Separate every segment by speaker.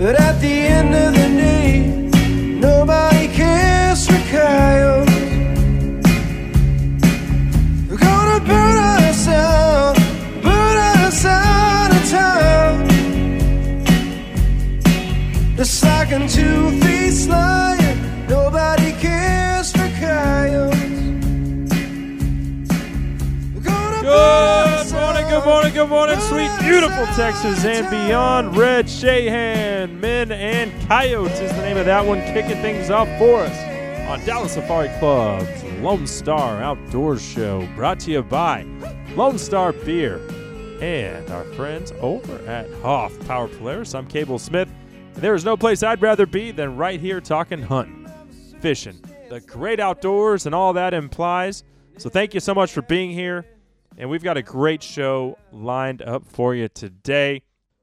Speaker 1: But at the end of the day, nobody cares for coyotes. They're gonna burn us out, burn us out of town. Just like a two-faced lion, nobody cares for coyotes. They're gonna burn
Speaker 2: Good morning, good morning, good morning, sweet, beautiful Texas and beyond. Red Shahan, Men and Coyotes is the name of that one, kicking things off for us on Dallas Safari Club's Lone Star Outdoors Show, brought to you by Lone Star Beer and our friends over at Hoffpauir Polaris. I'm Cable Smith, there is no place I'd rather be than right here talking hunting, fishing, the great outdoors, and all that implies. So thank you so much for being here. And we've got a great show lined up for you today.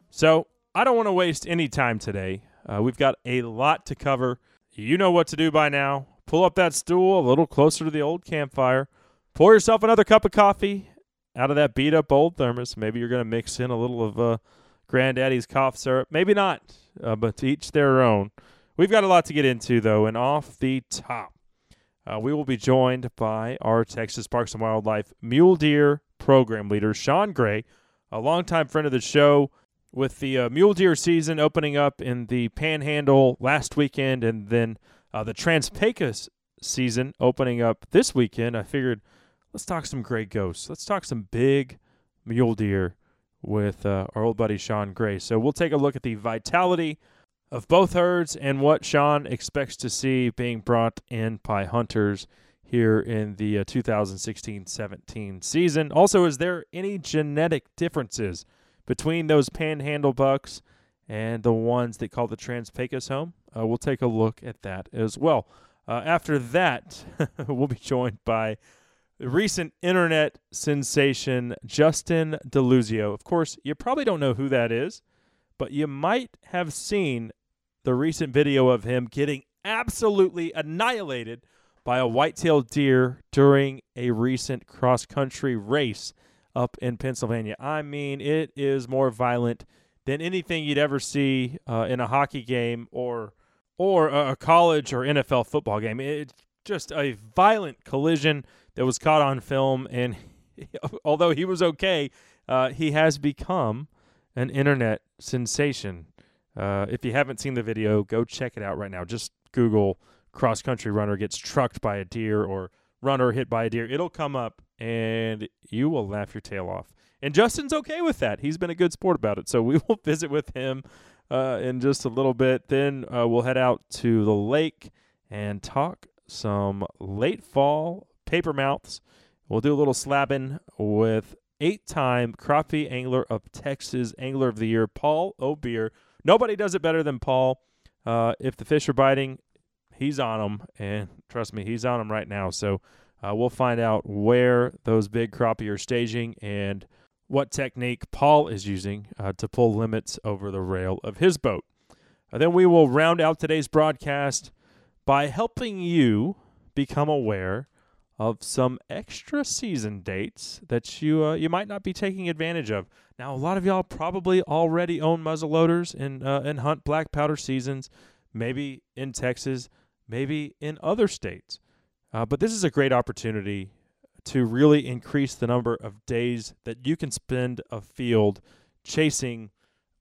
Speaker 2: So I don't want to waste any time today. Uh, we've got a lot to cover. You know what to do by now. Pull up that stool a little closer to the old campfire. Pour yourself another cup of coffee out of that beat up old thermos. Maybe you're going to mix in a little of uh, Granddaddy's cough syrup. Maybe not, uh, but to each their own. We've got a lot to get into, though, and off the top, uh, we will be joined by our Texas Parks and Wildlife Mule Deer program leader, Sean Gray, a longtime friend of the show. With the uh, mule deer season opening up in the Panhandle last weekend, and then uh, the Trans-Pecos season opening up this weekend, I figured let's talk some gray ghosts. Let's talk some big mule deer with uh, our old buddy Sean Gray. So we'll take a look at the vitality of both herds and what Sean expects to see being brought in by hunters here in the uh, 2016-17 season. Also, is there any genetic differences between those panhandle bucks and the ones that call the Trans-Pecos home? Uh, we'll take a look at that as well. Uh, after that, we'll be joined by the recent internet sensation Justin DeLuzio. Of course, you probably don't know who that is, but you might have seen the recent video of him getting absolutely annihilated by a white-tailed deer during a recent cross-country race up in Pennsylvania. I mean, it is more violent than anything you'd ever see uh, in a hockey game or or a college or NFL football game. It's just a violent collision that was caught on film, and although he was okay, uh, he has become an internet sensation. Uh, if you haven't seen the video, go check it out right now. Just Google cross country runner gets trucked by a deer or runner hit by a deer. It'll come up and you will laugh your tail off. And Justin's okay with that. He's been a good sport about it. So we will visit with him uh, in just a little bit. Then uh, we'll head out to the lake and talk some late fall paper mouths. We'll do a little slabbing with eight time crappie angler of Texas Angler of the Year, Paul O'Beer. Nobody does it better than Paul. Uh, if the fish are biting, he's on them. And trust me, he's on them right now. So uh, we'll find out where those big crappie are staging and what technique Paul is using uh, to pull limits over the rail of his boat. Uh, then we will round out today's broadcast by helping you become aware of some extra season dates that you uh, you might not be taking advantage of. Now, a lot of y'all probably already own muzzleloaders and uh, and hunt black powder seasons, maybe in Texas, maybe in other states. Uh, but this is a great opportunity to really increase the number of days that you can spend a field chasing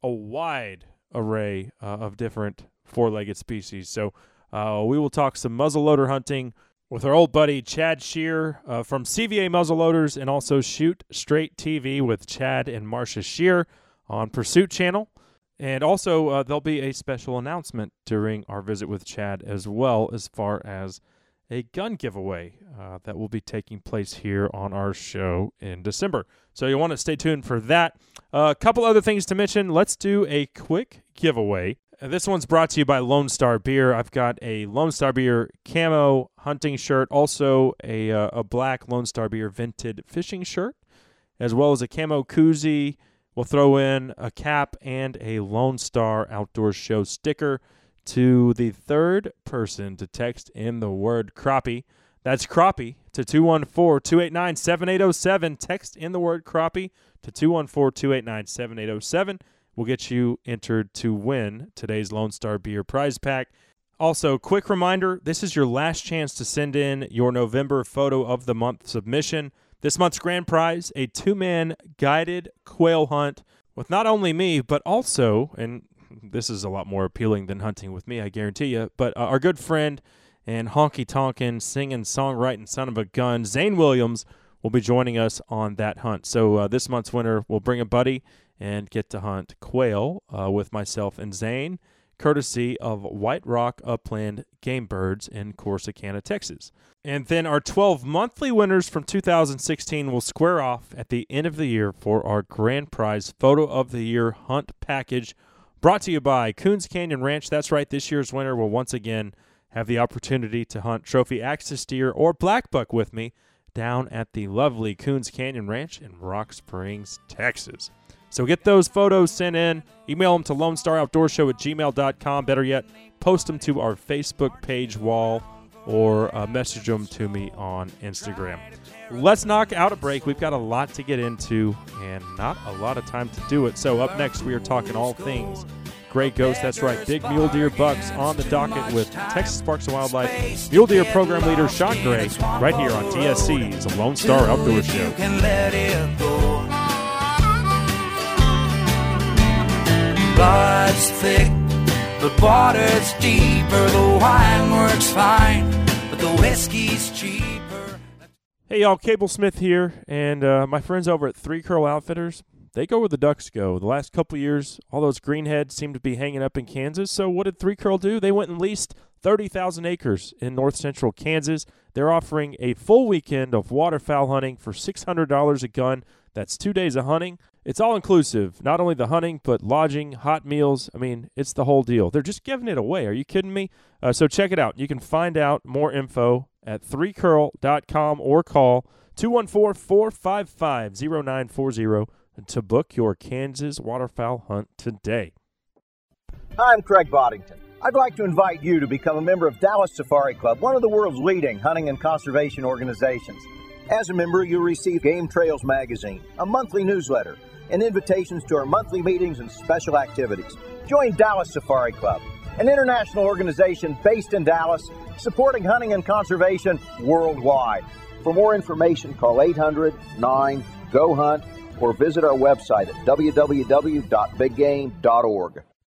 Speaker 2: a wide array uh, of different four-legged species. So uh, we will talk some muzzleloader hunting with our old buddy Chad Schearer uh, from CVA Muzzleloaders and also Shoot Straight TV with Chad and Marsha Schearer on Pursuit Channel. And also, uh, there'll be a special announcement during our visit with Chad as well, as far as a gun giveaway uh, that will be taking place here on our show in December. So you want to stay tuned for that. A couple other things to mention. Let's do a quick giveaway. Uh, This one's brought to you by Lone Star Beer. I've got a Lone Star Beer camo hunting shirt, also a uh, a black Lone Star Beer vented fishing shirt, as well as a camo koozie. We'll throw in a cap and a Lone Star Outdoor Show sticker to the third person to text in the word crappie. That's crappie to 214 289 7807. Text in the word crappie to 214 289 7807. We'll get you entered to win today's Lone Star Beer prize pack. Also, quick reminder this is your last chance to send in your November photo of the month submission. This month's grand prize a two man guided quail hunt with not only me, but also, and this is a lot more appealing than hunting with me, I guarantee you, but uh, our good friend and honky tonkin' singing, songwriting son of a gun, Zane Williams, will be joining us on that hunt. So uh, this month's winner will bring a buddy and get to hunt quail uh, with myself and Zane, courtesy of White Rock Upland Game Birds in Corsicana, Texas. And then our 12 monthly winners from 2016 will square off at the end of the year for our grand prize photo of the year hunt package brought to you by Coons Canyon Ranch. That's right, this year's winner will once again have the opportunity to hunt trophy axis deer or black buck with me down at the lovely Coons Canyon Ranch in Rock Springs, Texas. So get those photos sent in. Email them to Lone Star Outdoor Show at gmail.com. Better yet, post them to our Facebook page wall or uh, message them to me on Instagram. Let's knock out a break. We've got a lot to get into and not a lot of time to do it. So, up next, we are talking all things Gray Ghost. That's right, big mule deer bucks on the docket with Texas Parks and Wildlife mule deer program leader Sean Gray right here on DSC's Lone Star Outdoor Show.
Speaker 3: Blood's thick, but water's deeper. The wine works fine, but the whiskey's cheaper.
Speaker 2: Hey y'all, Cable Smith here, and uh, my friends over at Three Curl Outfitters. They go where the ducks go. The last couple years, all those greenheads seem to be hanging up in Kansas. So what did Three Curl do? They went and leased 30,000 acres in north central Kansas. They're offering a full weekend of waterfowl hunting for $600 a gun. That's two days of hunting. It's all inclusive, not only the hunting, but lodging, hot meals. I mean, it's the whole deal. They're just giving it away. Are you kidding me? Uh, so check it out. You can find out more info at 3curl.com or call 214 455 0940 to book your Kansas waterfowl hunt today.
Speaker 4: I'm Craig Boddington. I'd like to invite you to become a member of Dallas Safari Club, one of the world's leading hunting and conservation organizations. As a member, you'll receive Game Trails Magazine, a monthly newsletter, and invitations to our monthly meetings and special activities. Join Dallas Safari Club, an international organization based in Dallas supporting hunting and conservation worldwide. For more information, call 800 9 GO HUNT or visit our website at www.biggame.org.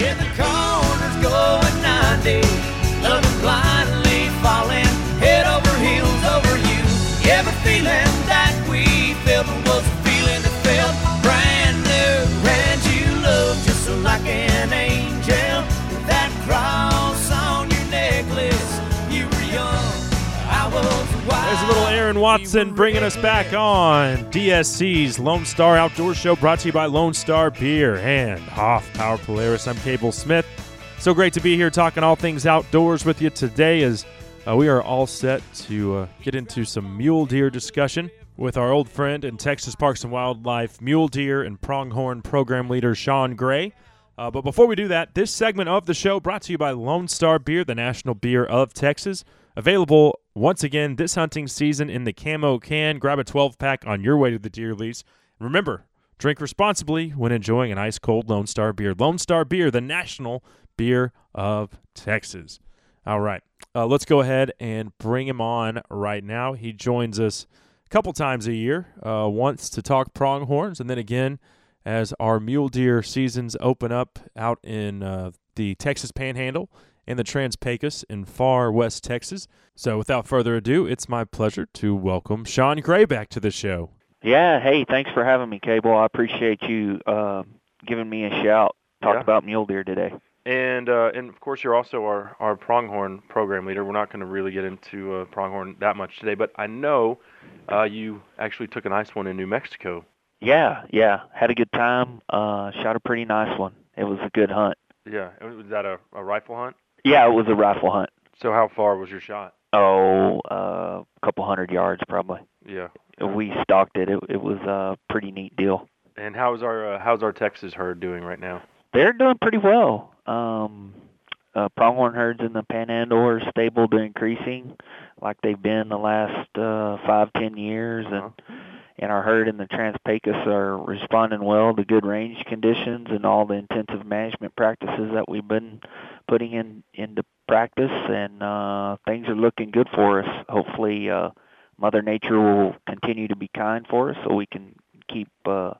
Speaker 3: In the corners going 90, loving blindly falling head over heels over you. Every feeling that we felt was
Speaker 2: Watson bringing us back on DSC's Lone Star Outdoor Show brought to you by Lone Star Beer and Hoffpauir Polaris. I'm Cable Smith. So great to be here talking all things outdoors with you today as uh, we are all set to uh, get into some mule deer discussion with our old friend and Texas Parks and Wildlife mule deer and pronghorn program leader Sean Gray. Uh, but before we do that, this segment of the show brought to you by Lone Star Beer, the national beer of Texas. Available once again this hunting season in the camo can. Grab a 12 pack on your way to the deer lease. Remember, drink responsibly when enjoying an ice cold Lone Star beer. Lone Star Beer, the national beer of Texas. All right, uh, let's go ahead and bring him on right now. He joins us a couple times a year, uh, once to talk pronghorns, and then again
Speaker 5: as our mule deer seasons open up out in uh, the Texas Panhandle and the Trans Pecos in far west Texas. So, without further ado, it's my pleasure to welcome Sean Gray back to the show.
Speaker 6: Yeah, hey, thanks for having me, Cable. I appreciate you uh, giving me a shout. Talk
Speaker 5: Yeah.
Speaker 6: about mule deer today.
Speaker 5: And uh, and of course, you're also our, our pronghorn program leader. We're not going to really get into uh, pronghorn that much today, but I know uh, you actually took a nice one in New Mexico.
Speaker 6: Yeah, yeah, had a good time. Uh, shot a pretty nice one. It was a good hunt.
Speaker 5: Yeah, was that a, a rifle hunt?
Speaker 6: Yeah, it was a rifle hunt.
Speaker 5: So how far was your shot?
Speaker 6: Oh, uh, a couple hundred yards probably.
Speaker 5: Yeah.
Speaker 6: We stalked it. It, it was a pretty neat deal.
Speaker 5: And how's our uh, how's our Texas herd doing right now?
Speaker 6: They're doing pretty well. Um, uh, pronghorn herds in the Panhandle are stable to increasing, like they've been the last uh, five, ten years, and
Speaker 5: Uh-huh.
Speaker 6: And our herd in the Trans-Pecos are responding well to good range conditions and all the intensive management practices that we've been putting in into practice, and uh, things are looking good for us. Hopefully, uh, Mother Nature will continue to be kind for us, so we can keep uh,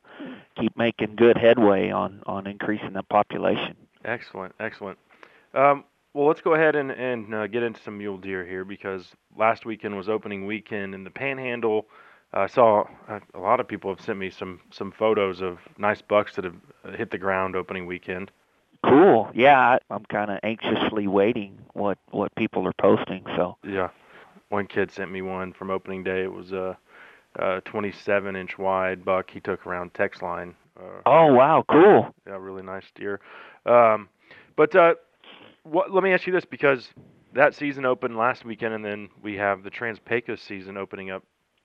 Speaker 6: keep making good headway on on increasing the population.
Speaker 5: Excellent, excellent. Um, well, let's go ahead and, and uh, get into some mule deer here because last weekend was opening weekend in the Panhandle. I saw uh, a lot of people have sent me some some photos of nice bucks that have uh, hit the ground opening weekend.
Speaker 6: Cool. Yeah, I, I'm kind of anxiously waiting what what people are posting. So
Speaker 5: Yeah, one kid sent me one from opening day. It was a, a 27 inch wide buck he took around Texline. Uh,
Speaker 6: Oh wow, cool.
Speaker 5: Yeah, really nice deer. Um, but uh, what, let me ask you this because that season opened last weekend, and then we have the Trans Pecos season opening up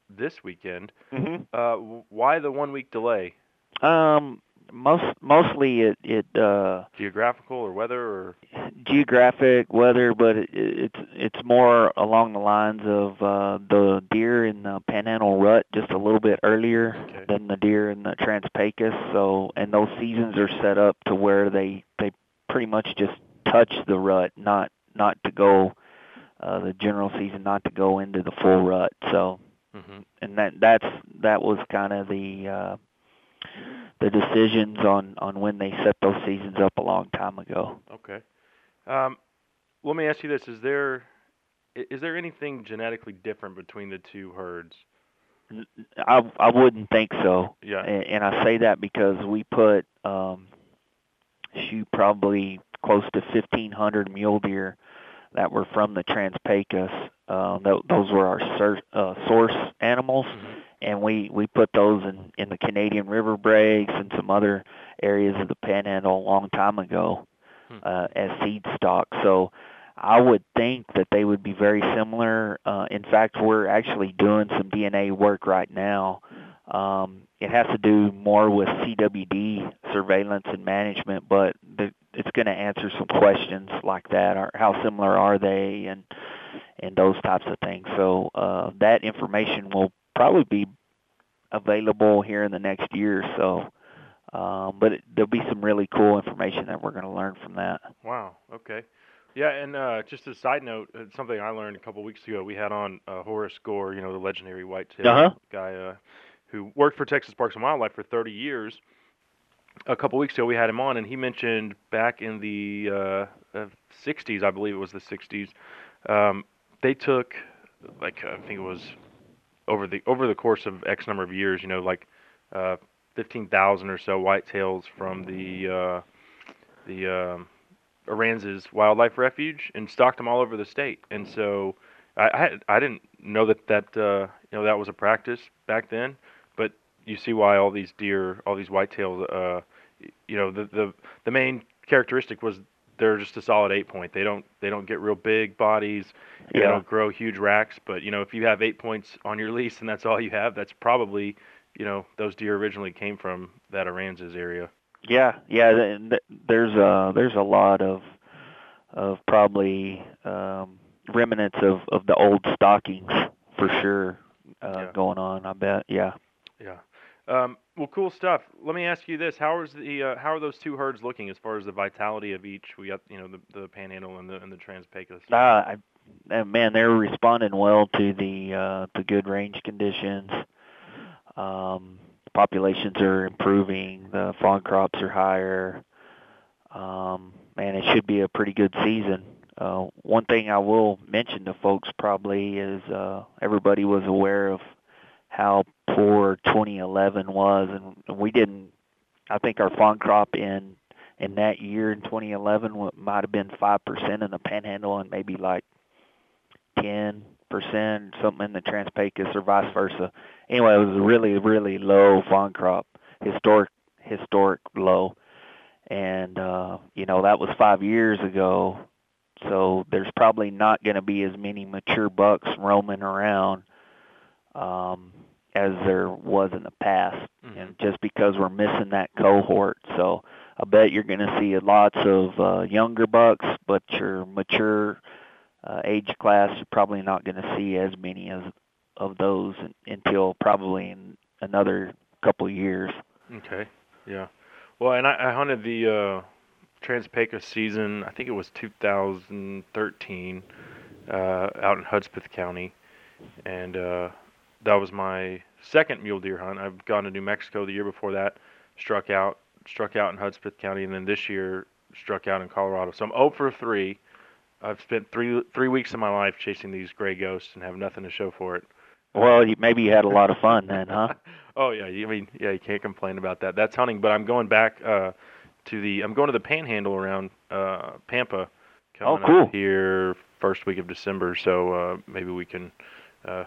Speaker 5: this weekend.
Speaker 6: hmm
Speaker 5: Uh, why the one week delay?
Speaker 6: Um, most mostly it it uh
Speaker 5: Geographical or weather or
Speaker 6: geographic weather, but it, it's it's more along the lines of uh the deer in the Panhandle rut just a little bit earlier
Speaker 5: Okay.
Speaker 6: than the deer in the Trans-Pecos. So and those seasons are set up to where they they pretty much just touch the rut, not not to go uh the general season, not to go into the full rut. So
Speaker 5: hmm
Speaker 6: and that that's that was kind of the uh the decisions on on when they set those seasons up a long time ago.
Speaker 5: okay. Um, let me ask you this: Is there is there anything genetically different between the two herds?
Speaker 6: I I wouldn't think so.
Speaker 5: Yeah.
Speaker 6: And, and I say that because we put um shoot probably close to 1500 mule deer that were from the Trans-Pecos. Um th- those were our sur- uh, source animals
Speaker 5: Mhm.
Speaker 6: and we we put those in in the Canadian River breaks and some other areas of the Panhandle a long time ago
Speaker 5: Hmm.
Speaker 6: uh, as seed stock. So I would think that they would be very similar. Uh, in fact, we're actually doing some DNA work right now. Um, it has to do more with CWD surveillance and management, but the, it's going to answer some questions like that. Or how similar are they, and and those types of things. So uh, that information will probably be available here in the next year or so. Um, but it, there'll be some really cool information that we're going to learn from that.
Speaker 5: Wow. Okay. Yeah, and uh, just a side note, uh, something I learned a couple weeks ago. We had on uh, Horace Gore, you know, the legendary whitetail
Speaker 6: Uh-huh.
Speaker 5: guy uh, who worked for Texas Parks and Wildlife for 30 years. A couple weeks ago, we had him on, and he mentioned back in the uh, uh, 60s, I believe it was the 60s, um, they took like I think it was over the over the course of X number of years, you know, like uh, 15,000 or so whitetails from the uh, the um, Aransas Wildlife Refuge and stocked them all over the state. And so I I, I didn't know that that uh, you know that was a practice back then, you see why all these deer, all these whitetails, uh, you know, the the the main characteristic was they're just a solid eight point. They don't they don't get real big bodies. They
Speaker 6: Yeah.
Speaker 5: don't grow huge racks. But you know, if you have eight points on your lease and that's all you have, that's probably you know those deer originally came from that Aransas area.
Speaker 6: Yeah, yeah. th- th- There's a there's a lot of of probably um, remnants of of the old stockings for sure uh,
Speaker 5: Yeah.
Speaker 6: going on. I bet. Yeah.
Speaker 5: Yeah. Um, well, cool stuff. Let me ask you this: How is the uh, how are those two herds looking as far as the vitality of each? We got you know the, the Panhandle and the and the Trans Pecos.
Speaker 6: Uh, man, they're responding well to the uh, to good range conditions. Um, populations are improving, the fawn crops are higher. Um, man, it should be a pretty good season. Uh, one thing I will mention to folks probably is uh, everybody was aware of how poor 2011 was, and we didn't. I think our fawn crop in in that year in 2011 might have been five percent in the Panhandle and maybe like 10 percent, something in the Trans-Pecos or vice versa. Anyway, it was a really really low fawn crop, historic historic low, and uh, you know that was five years ago. So there's probably not going to be as many mature bucks roaming around um, as there was in the past,
Speaker 5: Mhm.
Speaker 6: and just because we're missing that cohort. So I bet you're going to see lots of uh, younger bucks, but your mature uh, age class, you're probably not going to see as many as of those until probably in another couple of years.
Speaker 5: Okay. Yeah. Well, and I, I hunted the uh, Trans-Pecos season. I think it was 2013 uh, out in Hudspeth County, and uh, that was my second mule deer hunt. I've gone to New Mexico the year before that, struck out, struck out in Hudspeth County, and then this year struck out in Colorado. So I'm 0 for 3. I've spent three three weeks of my life chasing these gray ghosts and have nothing to show for it.
Speaker 6: Well, you, maybe you had a lot of fun then, huh?
Speaker 5: Oh yeah, you- I mean yeah, you can't complain about that. That's hunting, but I'm going back uh, to the I'm going to the Panhandle around uh, Pampa.
Speaker 6: Oh, cool.
Speaker 5: Up here first week of December, so uh, maybe we can, uh,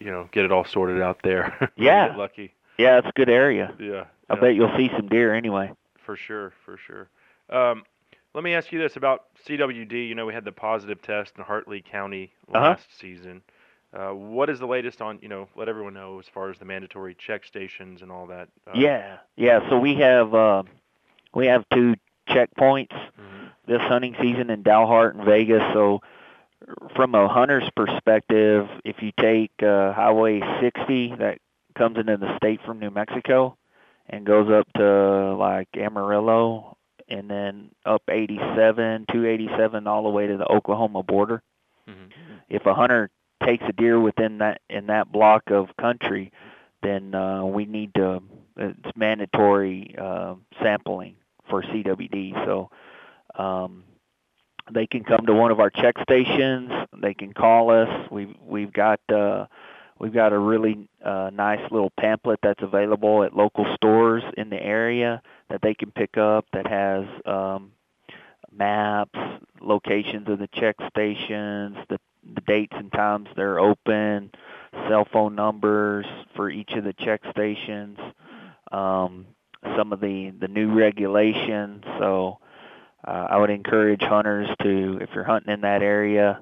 Speaker 5: you know, get it all sorted out there.
Speaker 6: Yeah.
Speaker 5: Lucky.
Speaker 6: Yeah, it's a good area.
Speaker 5: Yeah.
Speaker 6: I
Speaker 5: yeah,
Speaker 6: bet you'll see some deer anyway.
Speaker 5: for sure, for sure. Um, let me ask you this about CWD. You know, we had the positive test in Hartley County
Speaker 6: Uh-huh.
Speaker 5: last season. Uh, what is the latest on, you know, let everyone know as far as the mandatory check stations and all that? Uh,
Speaker 6: Yeah, yeah. So we have uh, we have two checkpoints
Speaker 5: mhm.
Speaker 6: this hunting season in Dalhart and Vegas. So from a hunter's perspective, if you take uh, Highway 60 that comes into the state from New Mexico and goes up to like Amarillo and then up 87, 287 all the way to the Oklahoma border.
Speaker 5: Mhm.
Speaker 6: If a hunter takes a deer within that in that block of country, then uh, we need to. It's mandatory uh, sampling for CWD. So um, they can come to one of our check stations. They can call us. We've we've got uh, we've got a really uh, nice little pamphlet that's available at local stores in the area that they can pick up that has um, maps, locations of the check stations, the the dates and times they're open, cell phone numbers for each of the check stations, um, some of the the new regulations. So uh, I would encourage hunters to, if you're hunting in that area,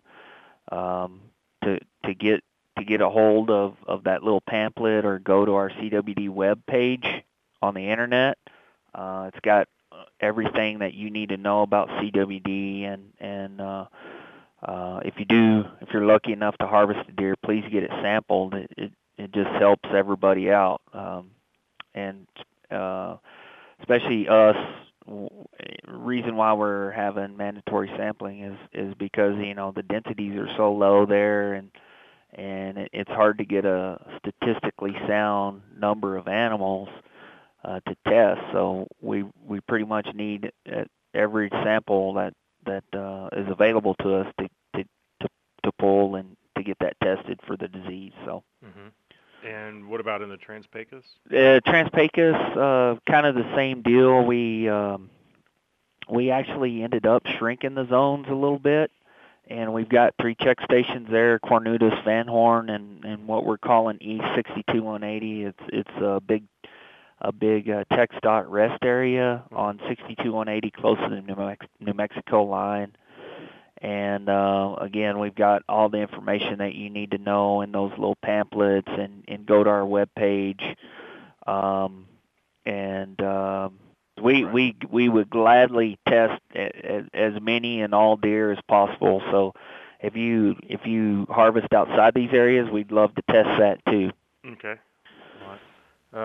Speaker 6: um, to to get to get a hold of of that little pamphlet or go to our CWD web page on the internet. Uh, it's got uh, everything that you need to know about CWD and and uh, uh, if you do, if you're lucky enough to harvest a deer, please get it sampled. It it, it just helps everybody out, um, and uh, especially us. Reason why we're having mandatory sampling is is because you know the densities are so low there, and and it, it's hard to get a statistically sound number of animals uh, to test. So we we pretty much need uh, every sample that that uh, is available to us to, to to to pull and to get that tested for the disease. So
Speaker 5: Mhm. And what about in the Trans-Pecos?
Speaker 6: uh, Trans-Pecos, uh, kind of the same deal. We um, we actually ended up shrinking the zones a little bit, and we've got three check stations there: Cornudas, Van Horn, and and what we're calling East 62180. It's it's a big a big uh, TxDOT rest area on 62180 close to the New, Mex- New Mexico line. And uh, again, we've got all the information that you need to know in those little pamphlets, and, and go to our webpage. Um, and um, we
Speaker 5: Right.
Speaker 6: we we would gladly test a- a- as many and all deer as possible. So if you if you harvest outside these areas, we'd love to test that too.
Speaker 5: Okay. Right.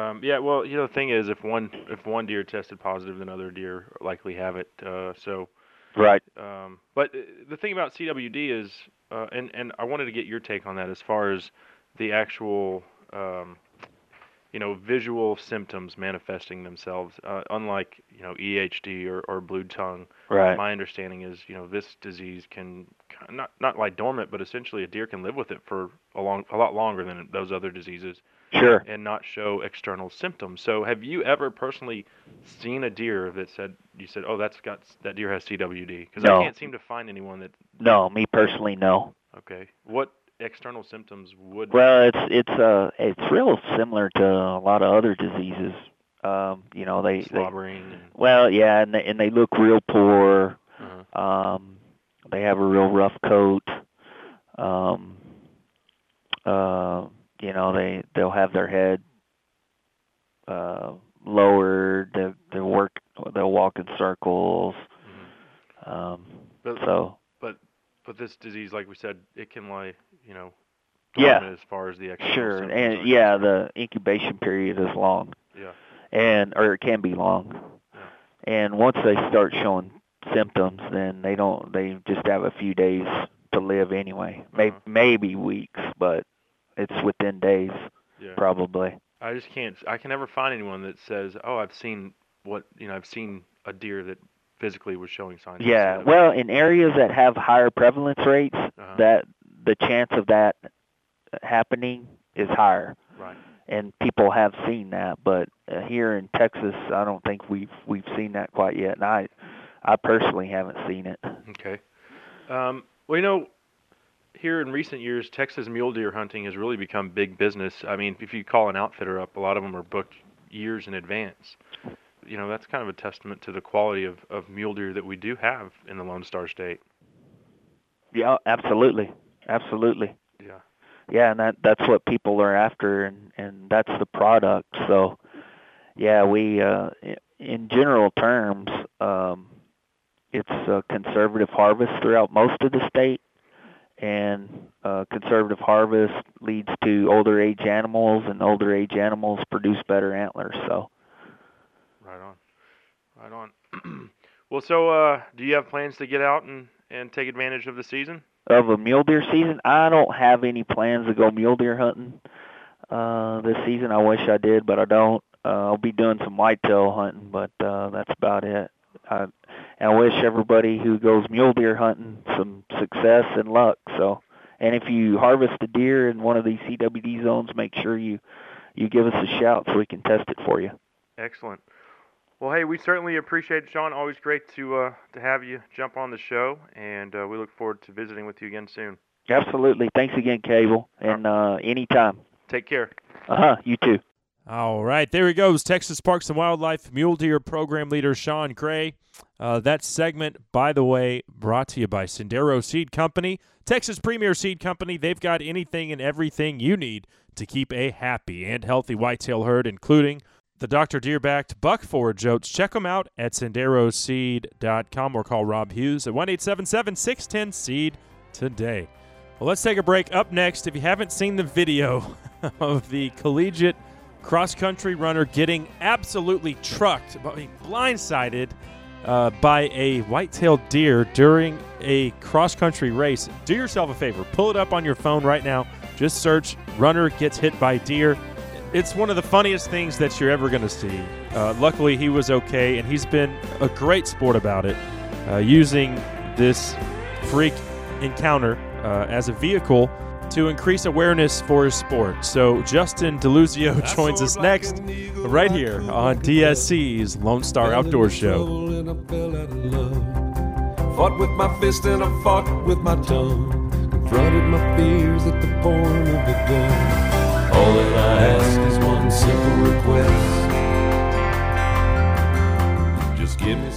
Speaker 5: Um, yeah. Well, you know, the thing is, if one if one deer tested positive, then other deer likely have it. Uh, so,
Speaker 6: Right.
Speaker 5: um, but uh, the thing about CWD is, uh, and and I wanted to get your take on that as far as the actual, um, you
Speaker 2: you know, visual symptoms manifesting themselves, uh, unlike you know EHD or, or blue tongue.
Speaker 6: Right.
Speaker 2: My understanding is, you know, this disease can not not lie dormant, but essentially a deer can live with it for a long, a lot longer than those other diseases,
Speaker 6: Sure.
Speaker 2: and not show external symptoms. So, have you ever personally seen a deer that said you said, "Oh, that's got that deer has CWD"? Because
Speaker 6: No.
Speaker 2: I can't seem to find anyone that.
Speaker 6: No, me personally, no.
Speaker 2: Okay, what external symptoms would?
Speaker 6: Well, it's it's uh it's real similar to a lot of other diseases. Um, you know, they, they
Speaker 2: slobbering. And,
Speaker 6: well, yeah, and they, and they look real poor.
Speaker 2: uh
Speaker 6: Um, they have a real rough coat. Um, uh, you know, they they'll have their head uh, lowered. They they work. They'll walk in circles. Um,
Speaker 2: But
Speaker 6: so
Speaker 2: but but this disease, like we said, it can lie, you know,
Speaker 6: Yeah.
Speaker 2: as far as the
Speaker 6: sure,
Speaker 2: symptoms are
Speaker 6: and yeah, the incubation period is long.
Speaker 2: yeah.
Speaker 6: and or it can be long.
Speaker 2: Yeah.
Speaker 6: And once they start showing symptoms, then they don't. They just have a few days to live anyway. May,
Speaker 2: Uh-huh.
Speaker 6: Maybe weeks, but it's within days
Speaker 2: Yeah.
Speaker 6: probably.
Speaker 2: I just can't. I can never find anyone that says, "Oh, I've seen what you know. I've seen a deer that physically was showing signs." of
Speaker 6: Yeah.
Speaker 2: CWD."
Speaker 6: Well, in areas that have higher prevalence rates,
Speaker 2: Uh-huh.
Speaker 6: that the chance of that happening is higher.
Speaker 2: right.
Speaker 6: And people have seen that, but uh, here in Texas, I don't think we've we've seen that quite yet. And I, I personally haven't seen it.
Speaker 2: Okay. Um, well, you know, here in recent years, Texas mule deer hunting has really become big business. I mean, if you call an outfitter up, a lot of them are booked years in advance. You know, that's kind of a testament to the quality of, of mule deer that we do have in the Lone Star State.
Speaker 6: Yeah, absolutely, absolutely.
Speaker 2: Yeah.
Speaker 6: Yeah, and that that's what people are after, and and that's the product. So, yeah, we uh, in general terms, um, it's a conservative harvest throughout most of the state, and uh, conservative harvest leads to older age animals, and older age animals produce better antlers. So,
Speaker 2: Right on. Right on. well, so uh, do you have plans to get out and, and take advantage of the season?
Speaker 6: of a mule deer season, I don't have any plans to go mule deer hunting uh this season. I wish I did, but I don't. Uh, I'll be doing some whitetail hunting, but uh that's about it. I and I wish everybody who goes mule deer hunting some success and luck. So, and if you harvest a deer in one of these CWD zones, make sure you you give us a shout so we can test it for you.
Speaker 2: Excellent. Well, hey, we certainly appreciate it, Sean. Always great to uh, to have you jump on the show, and uh, we look forward to visiting with you again soon.
Speaker 6: Absolutely. Thanks again, Cable, and uh anytime.
Speaker 2: Take care.
Speaker 6: Uh-huh, you too.
Speaker 2: All right, there he goes. Texas Parks and Wildlife Mule Deer Program Leader Sean Gray. Uh, that segment, by the way, brought to you by Sendero Seed Company, Texas Premier Seed Company. They've got anything and everything you need to keep a happy and healthy whitetail herd, including the Dr. Deer-backed buck forage oats. Check them out at senderoseed.com or call Rob Hughes at 1-877-610-SEED today. Well, let's take a break. Up next, if you haven't seen the video of the collegiate cross country runner getting absolutely trucked, mean, blindsided uh, by a white-tailed deer during a cross country race, do yourself a favor. Pull it up on your phone right now. Just search "runner gets hit by deer." It's one of the funniest things that you're ever going to see. Uh, luckily, he was okay, and he's been a great sport about it, uh, using this freak encounter uh, as a vehicle to increase awareness for his sport. So Justin Deluzio joins us next, right here on DSC's Lone Star Outdoor Show.
Speaker 1: Fought with my fist and I fought with my tongue. Confronted my fears at the point of a gun. All that I ask is one simple request. Just give me some peace, Lord.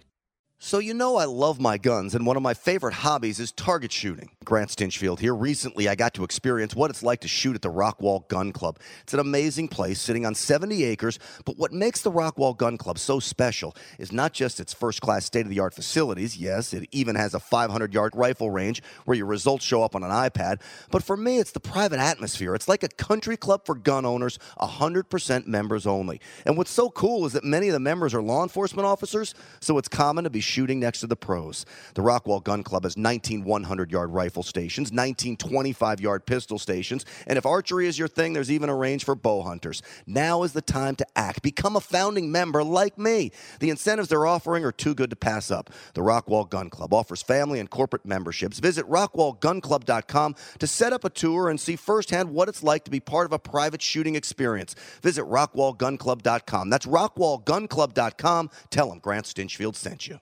Speaker 7: So, you know, I love my guns, and one of my favorite hobbies is target shooting. Grant Stinchfield here. Recently, I got to experience what it's like to shoot at the Rockwall Gun Club. It's an amazing place sitting on 70 acres, but what makes the Rockwall Gun Club so special is not just its first class state of the art facilities. Yes, it even has a 500 yard rifle range where your results show up on an iPad, but for me, it's the private atmosphere. It's like a country club for gun owners, 100% members only. And what's so cool is that many of the members are law enforcement officers, so it's common to be shooting next to the pros. The Rockwall Gun Club has 19 100 yard rifle stations, 19 25 yard pistol stations, and if archery is your thing, there's even a range for bow hunters. Now is the time to act. Become a founding member like me. The incentives they're offering are too good to pass up. The Rockwall Gun Club offers family and corporate memberships. Visit rockwallgunclub.com to set up a tour and see firsthand what it's like to be part of a private shooting experience. Visit rockwallgunclub.com. That's rockwallgunclub.com. Tell them Grant Stinchfield sent you.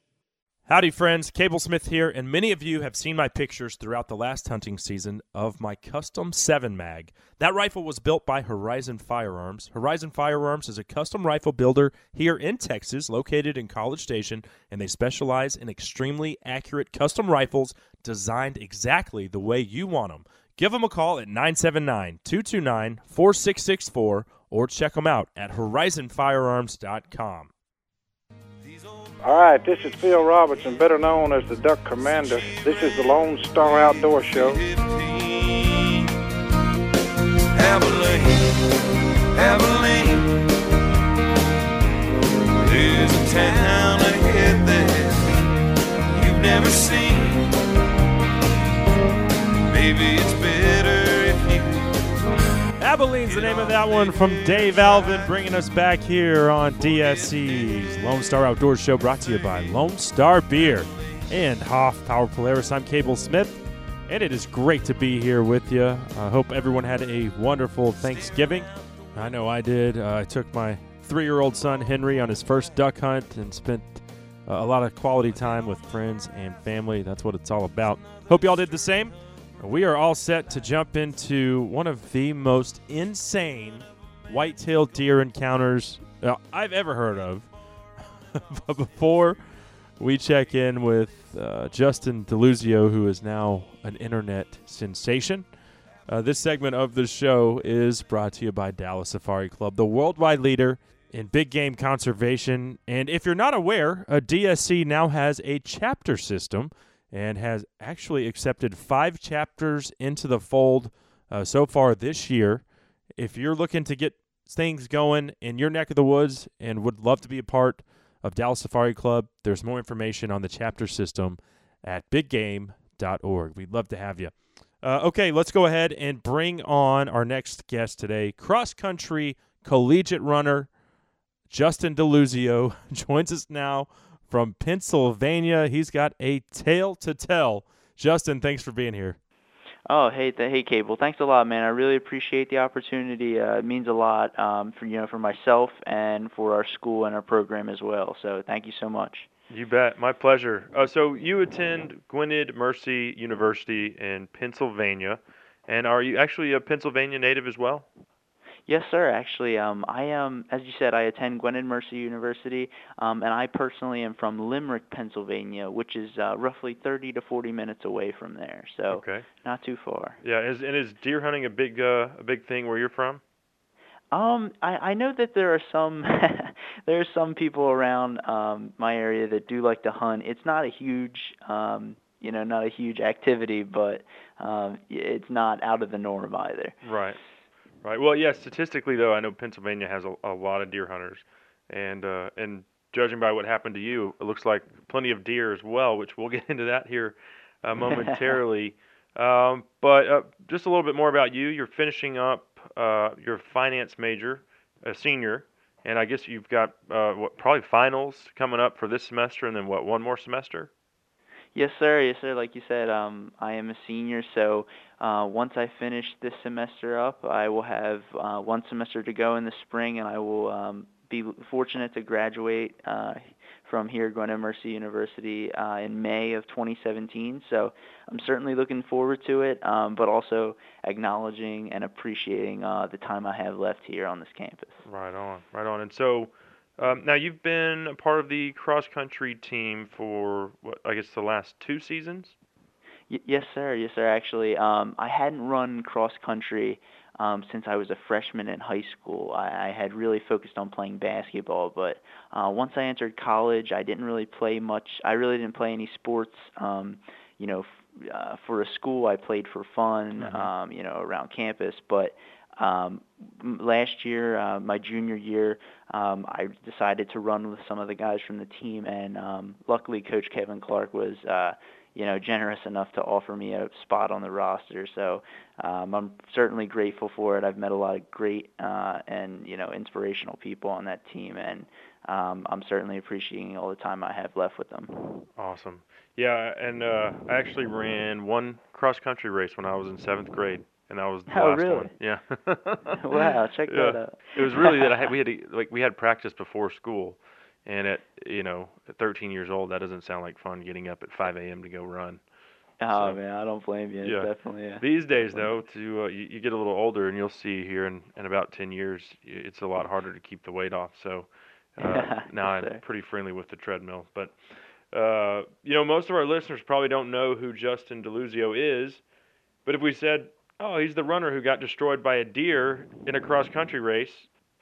Speaker 2: Howdy, friends. Cable Smith here, and many of you have seen my pictures throughout the last hunting season of my custom 7 mag. That rifle was built by Horizon Firearms. Horizon Firearms is a custom rifle builder here in Texas, located in College Station, and they specialize in extremely accurate custom rifles designed exactly the way you want them. Give them a call at 979 229 4664 or check them out at horizonfirearms.com.
Speaker 8: All right, this is Phil Robertson, better known as the Duck Commander. This is the Lone Star Outdoor Show.
Speaker 9: Abilene, Abilene. There's a town ahead that you've never seen. Maybe it's better if you.
Speaker 2: Abilene's the name of that one from Dave Alvin, bringing us back here on DSC's Lone Star Outdoors Show, brought to you by Lone Star Beer and Hoffpauir Polaris. I'm Cable Smith, and it is great to be here with you. I hope everyone had a wonderful Thanksgiving. I know I did. Uh, I took my three-year-old son Henry on his first duck hunt and spent uh, a lot of quality time with friends and family. That's what it's all about. Hope y'all did the same. We are all set to jump into one of the most insane white-tailed deer encounters uh, I've ever heard of. but before we check in with uh, Justin Deluzio, who is now an internet sensation, uh, this segment of the show is brought to you by Dallas Safari Club, the worldwide leader in big game conservation. And if you're not aware, a DSC now has a chapter system and has actually accepted five chapters into the fold uh, so far this year. If you're looking to get things going in your neck of the woods and would love to be a part of Dallas Safari Club, there's more information on the chapter system at biggame.org. We'd love to have you. Uh, okay, let's go ahead and bring on our next guest today. Cross country collegiate runner Justin Deluzio joins us now from Pennsylvania. He's got a tale to tell. Justin, thanks for being here.
Speaker 10: Oh, hey, th- hey, Cable. Thanks a lot, man. I really appreciate the opportunity. Uh, it means a lot um, for you know for myself and for our school and our program as well. So thank you so much.
Speaker 2: You bet. My pleasure. Uh, so you attend Gwynedd Mercy University in Pennsylvania, and are you actually a Pennsylvania native as well?
Speaker 10: Yes, sir. Actually, um, I am, as you said, I attend Gwynedd Mercy University, um, and I personally am from Limerick, Pennsylvania, which is uh, roughly 30 to 40 minutes away from there. So
Speaker 2: Okay.
Speaker 10: not too far.
Speaker 2: Yeah. Is, and is deer hunting a big uh, a big thing where you're from?
Speaker 10: Um, I, I know that there are some there are some people around um, my area that do like to hunt. It's not a huge um, you know not a huge activity, but um, it's not out of the norm either.
Speaker 2: Right. Right. Well, yeah. Statistically, though, I know Pennsylvania has a, a lot of deer hunters, and uh, and judging by what happened to you, it looks like plenty of deer as well. Which we'll get into that here uh, momentarily. um, but uh, just a little bit more about you. You're finishing up uh, your finance major, a senior, and I guess you've got uh, what probably finals coming up for this semester, and then what one more semester.
Speaker 10: Yes, sir. Yes, sir. Like you said, um, I am a senior, so uh, once I finish this semester up, I will have uh, one semester to go in the spring, and I will um, be fortunate to graduate uh, from here, Gwynedd Mercy University, uh, in May of 2017. So I'm certainly looking forward to it, um, but also acknowledging and appreciating uh, the time I have left here on this campus.
Speaker 2: Right on, right on. And so,
Speaker 5: Um, now you've been a part of the cross country team for what I guess the last two seasons.
Speaker 10: Y- yes, sir. Yes, sir. Actually, um, I hadn't run cross country um, since I was a freshman in high school. I, I had really focused on playing basketball, but uh, once I entered college, I didn't really play much. I really didn't play any sports. Um, you know, f- uh, for a school, I played for fun.
Speaker 5: Mhm.
Speaker 10: Um, you know, around campus, but um, m- last year, uh, my junior year, um, I decided to run with some of the guys from the team, and um, luckily, Coach Kevin Clark was, uh, you know, generous enough to offer me a spot on the roster. So um, I'm certainly grateful for it. I've met a lot of great uh, and you know inspirational people on that team, and um, I'm certainly appreciating all the time I have left with them.
Speaker 5: Awesome. Yeah, and uh, I actually ran one cross country race when I was in seventh grade, and that was the
Speaker 10: Oh,
Speaker 5: last
Speaker 10: really?
Speaker 5: one. Yeah.
Speaker 10: Wow, check
Speaker 5: yeah.
Speaker 10: that out.
Speaker 5: it was really that I had we had to, like we had practice before school, and at you know at 13 years old that doesn't sound like fun getting up at 5 a.m. to go run.
Speaker 10: Oh
Speaker 5: So,
Speaker 10: man, I don't blame you.
Speaker 5: yeah.
Speaker 10: Definitely. Yeah.
Speaker 5: These days though, to uh, you, you get a little older and you'll see here in, in about 10 years it's a lot harder to keep the weight off. So uh, now I'm pretty friendly with the treadmill, but uh, you know most of our listeners probably don't know who Justin Deluzio is, but if we said, "Oh, he's the runner who got destroyed by a deer in a cross country race,"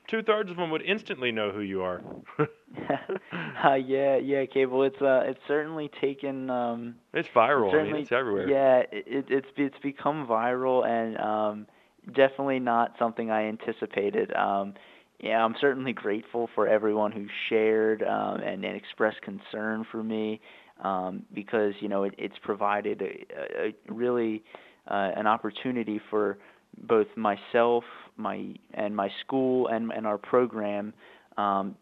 Speaker 5: two thirds of them would instantly know who you are.
Speaker 10: uh, yeah, yeah, cable. It's uh, it's certainly taken um,
Speaker 5: it's viral. I mean, it's everywhere.
Speaker 10: Yeah, it, it's it's become viral and um, definitely not something I anticipated. Um, yeah, I'm certainly grateful for everyone who shared um, and, and expressed concern for me um, because you know it, it's provided a, a a really uh, an opportunity for both myself, my and my school and and our program um,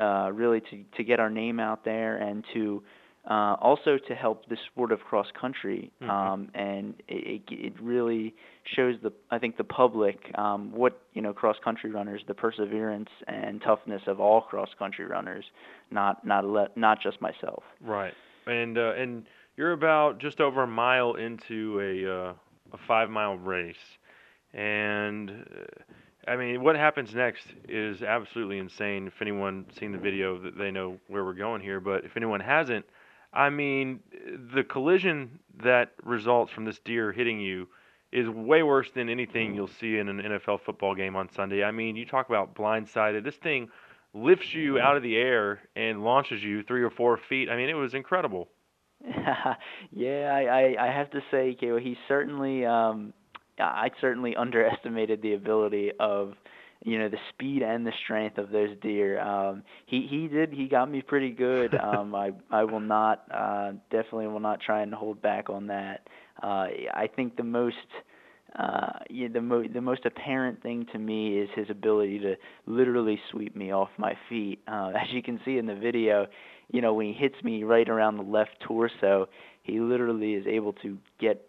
Speaker 10: uh, really to to get our name out there and to uh, also to help the sport of cross country,
Speaker 5: Mhm.
Speaker 10: um, and it, it it really shows the I think the public um, what you know cross country runners, the perseverance and toughness of all cross country runners, not not le- not just myself.
Speaker 5: Right. And uh, and you're about just over a mile into a uh, a five mile race, and uh, I mean, what happens next is absolutely insane. If anyone seen the video, they know where we're going here. But if anyone hasn't, I mean, the collision that results from this deer hitting you is way worse than anything you'll see in an NFL football game on Sunday. I mean, you talk about blindsided. This thing lifts you out of the air and launches you three or four feet. I mean, it was incredible.
Speaker 10: yeah, I, I I have to say, Cable, he certainly um I certainly underestimated the ability of you know the speed and the strength of those deer. Um he he did he got me pretty good. Um I I will not uh definitely will not try and hold back on that. Uh I think the most uh, yeah, the mo- the most apparent thing to me is his ability to literally sweep me off my feet. Uh, as you can see in the video, you know when he hits me right around the left torso, he literally is able to get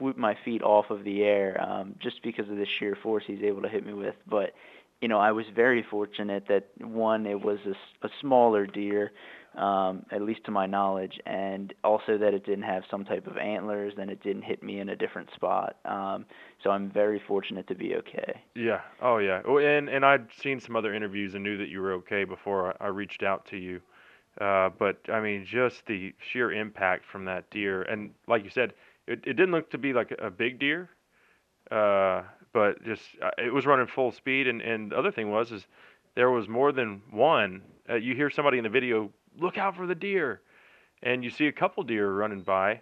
Speaker 10: swoop my feet off of the air um, just because of the sheer force he's able to hit me with. But you know, I was very fortunate that one, it was a smaller deer, um, at least to my knowledge, and also that it didn't have some type of antlers, and it didn't hit me in a different spot. Um, so I'm very fortunate to be okay.
Speaker 5: Yeah. Oh, yeah. And and I'd seen some other interviews and knew that you were okay before I, I reached out to you. Uh, but I mean, just the sheer impact from that deer, and like you said, it, it didn't look to be like a big deer, uh, but just uh, it was running full speed. And and the other thing was is there was more than one. Uh, you hear somebody in the video, look out for the deer, and you see a couple deer running by.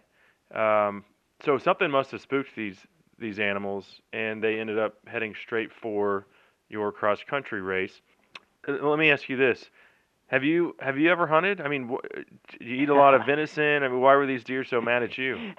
Speaker 5: Um, so something must have spooked these these animals, and they ended up heading straight for your cross country race. Uh, Let me ask you this: Have you have you ever hunted? I mean, wh- do you eat a lot of venison? I mean, why were these deer so mad at you?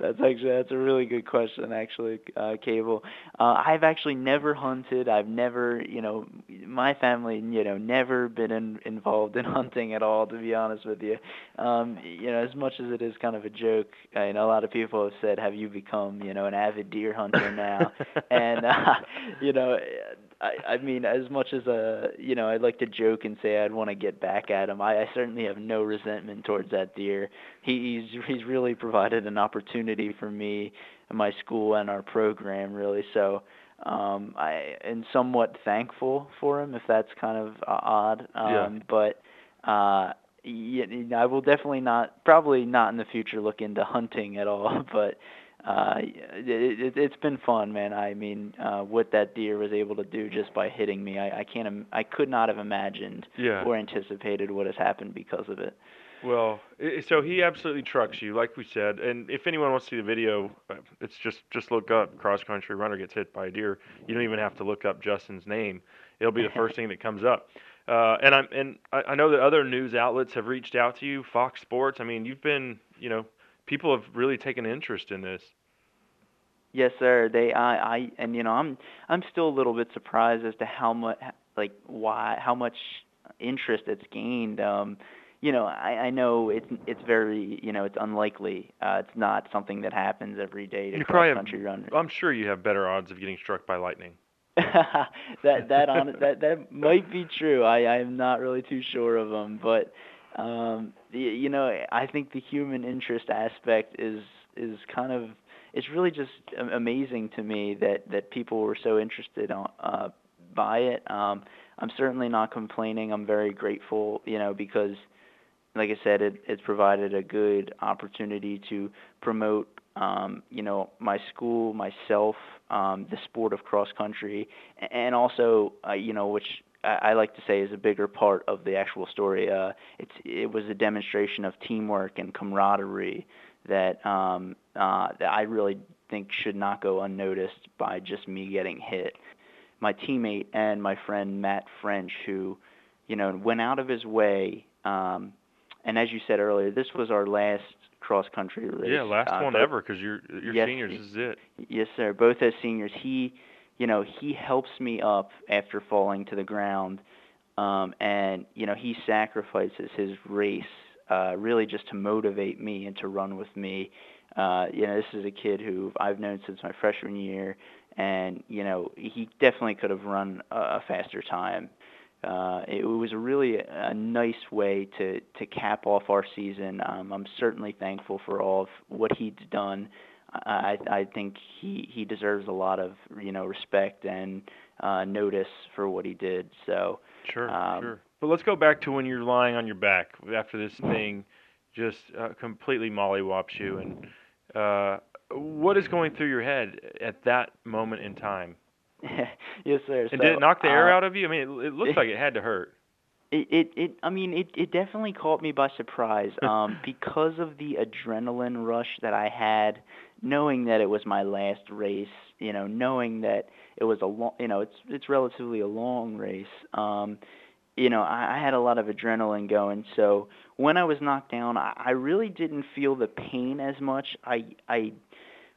Speaker 10: that's actually that's a really good question, actually, uh, Cable. Uh, I've actually never hunted. I've never, you know, my family, you know, never been in, involved in hunting at all. To be honest with you, um, you know, as much as it is kind of a joke, I know a lot of people have said, "Have you become, you know, an avid deer hunter now?" and uh, you know, I, I mean, as much as uh, you know, I'd like to joke and say I'd want to get back at him. I, I certainly have no resentment towards that deer. He, he's he's really provided an opportunity for me and my school and our program, really. So, Um, I am somewhat thankful for him if that's kind of uh, odd. Um,
Speaker 5: Yeah.
Speaker 10: But uh, I will definitely not, probably not in the future, look into hunting at all. But uh, it, it, it's been fun, man. I mean, uh, what that deer was able to do just by hitting me, I, I can't, im- I could not have imagined
Speaker 5: Yeah.
Speaker 10: or anticipated what has happened because of it.
Speaker 5: Well, so he absolutely trucks you, like we said. And if anyone wants to see the video, uh, it's just just look up cross country runner gets hit by a deer. You don't even have to look up Justin's name; it'll be the first thing that comes up. Uh, and I'm and I, I know that other news outlets have reached out to you, Fox Sports. I mean, you've been, you know, people have really taken interest in this.
Speaker 10: Yes, sir. They, I, I, and you know, I'm, I'm still a little bit surprised as to how much, like, why, how much interest it's gained. Um, you know, I, I know it's, it's very, you know, it's unlikely. Uh, it's not something that happens every day to
Speaker 5: You
Speaker 10: cross
Speaker 5: have-
Speaker 10: country runners.
Speaker 5: I'm sure you have better odds of getting struck by lightning.
Speaker 10: that that on that that might be true. I I'm not really too sure of them, but um you know, I think the human interest aspect is is kind of it's really just amazing to me that that people were so interested on uh by it. Um I'm certainly not complaining. I'm very grateful, you know, because like I said, it it's provided a good opportunity to promote um, you know, my school, myself, um, the sport of cross country, and also, uh, you know, which I, like to say is a bigger part of the actual story. Uh, it's it was a demonstration of teamwork and camaraderie that um, uh, that I really think should not go unnoticed by just me getting hit. My teammate and my friend Matt French, who, you know, went out of his way. Um, and as you said earlier, this was our last cross country race.
Speaker 5: Yeah, last
Speaker 10: uh,
Speaker 5: one ever because you're you're
Speaker 10: Yes,
Speaker 5: seniors. This is it.
Speaker 10: Yes, sir. Both as seniors, he, you know, he helps me up after falling to the ground, um, and you know, he sacrifices his race uh, really just to motivate me and to run with me. Uh, you know, this is a kid who I've known since my freshman year, and you know, he definitely could have run a, a faster time. Uh, it was a really a nice way to to cap off our season. Um, I'm certainly thankful for all of what he's done. I I think he he deserves a lot of you know respect and uh, notice for what he did. So
Speaker 5: Sure,
Speaker 10: Um,
Speaker 5: sure. But let's go back to when you're lying on your back after this thing just uh, completely mollywops you, and uh, what is going through your head at that moment in time?
Speaker 10: yes, sir.
Speaker 5: And
Speaker 10: so,
Speaker 5: did it knock the air
Speaker 10: uh,
Speaker 5: out of you? I mean, it, it looks like it had to hurt.
Speaker 10: It, it, it, I mean, it, it definitely caught me by surprise, um, because of the adrenaline rush that I had, knowing that it was my last race, you know, knowing that it was a long, you know, it's, it's relatively a long race, um, you know, I, I had a lot of adrenaline going, so when I was knocked down, I, I really didn't feel the pain as much. I, I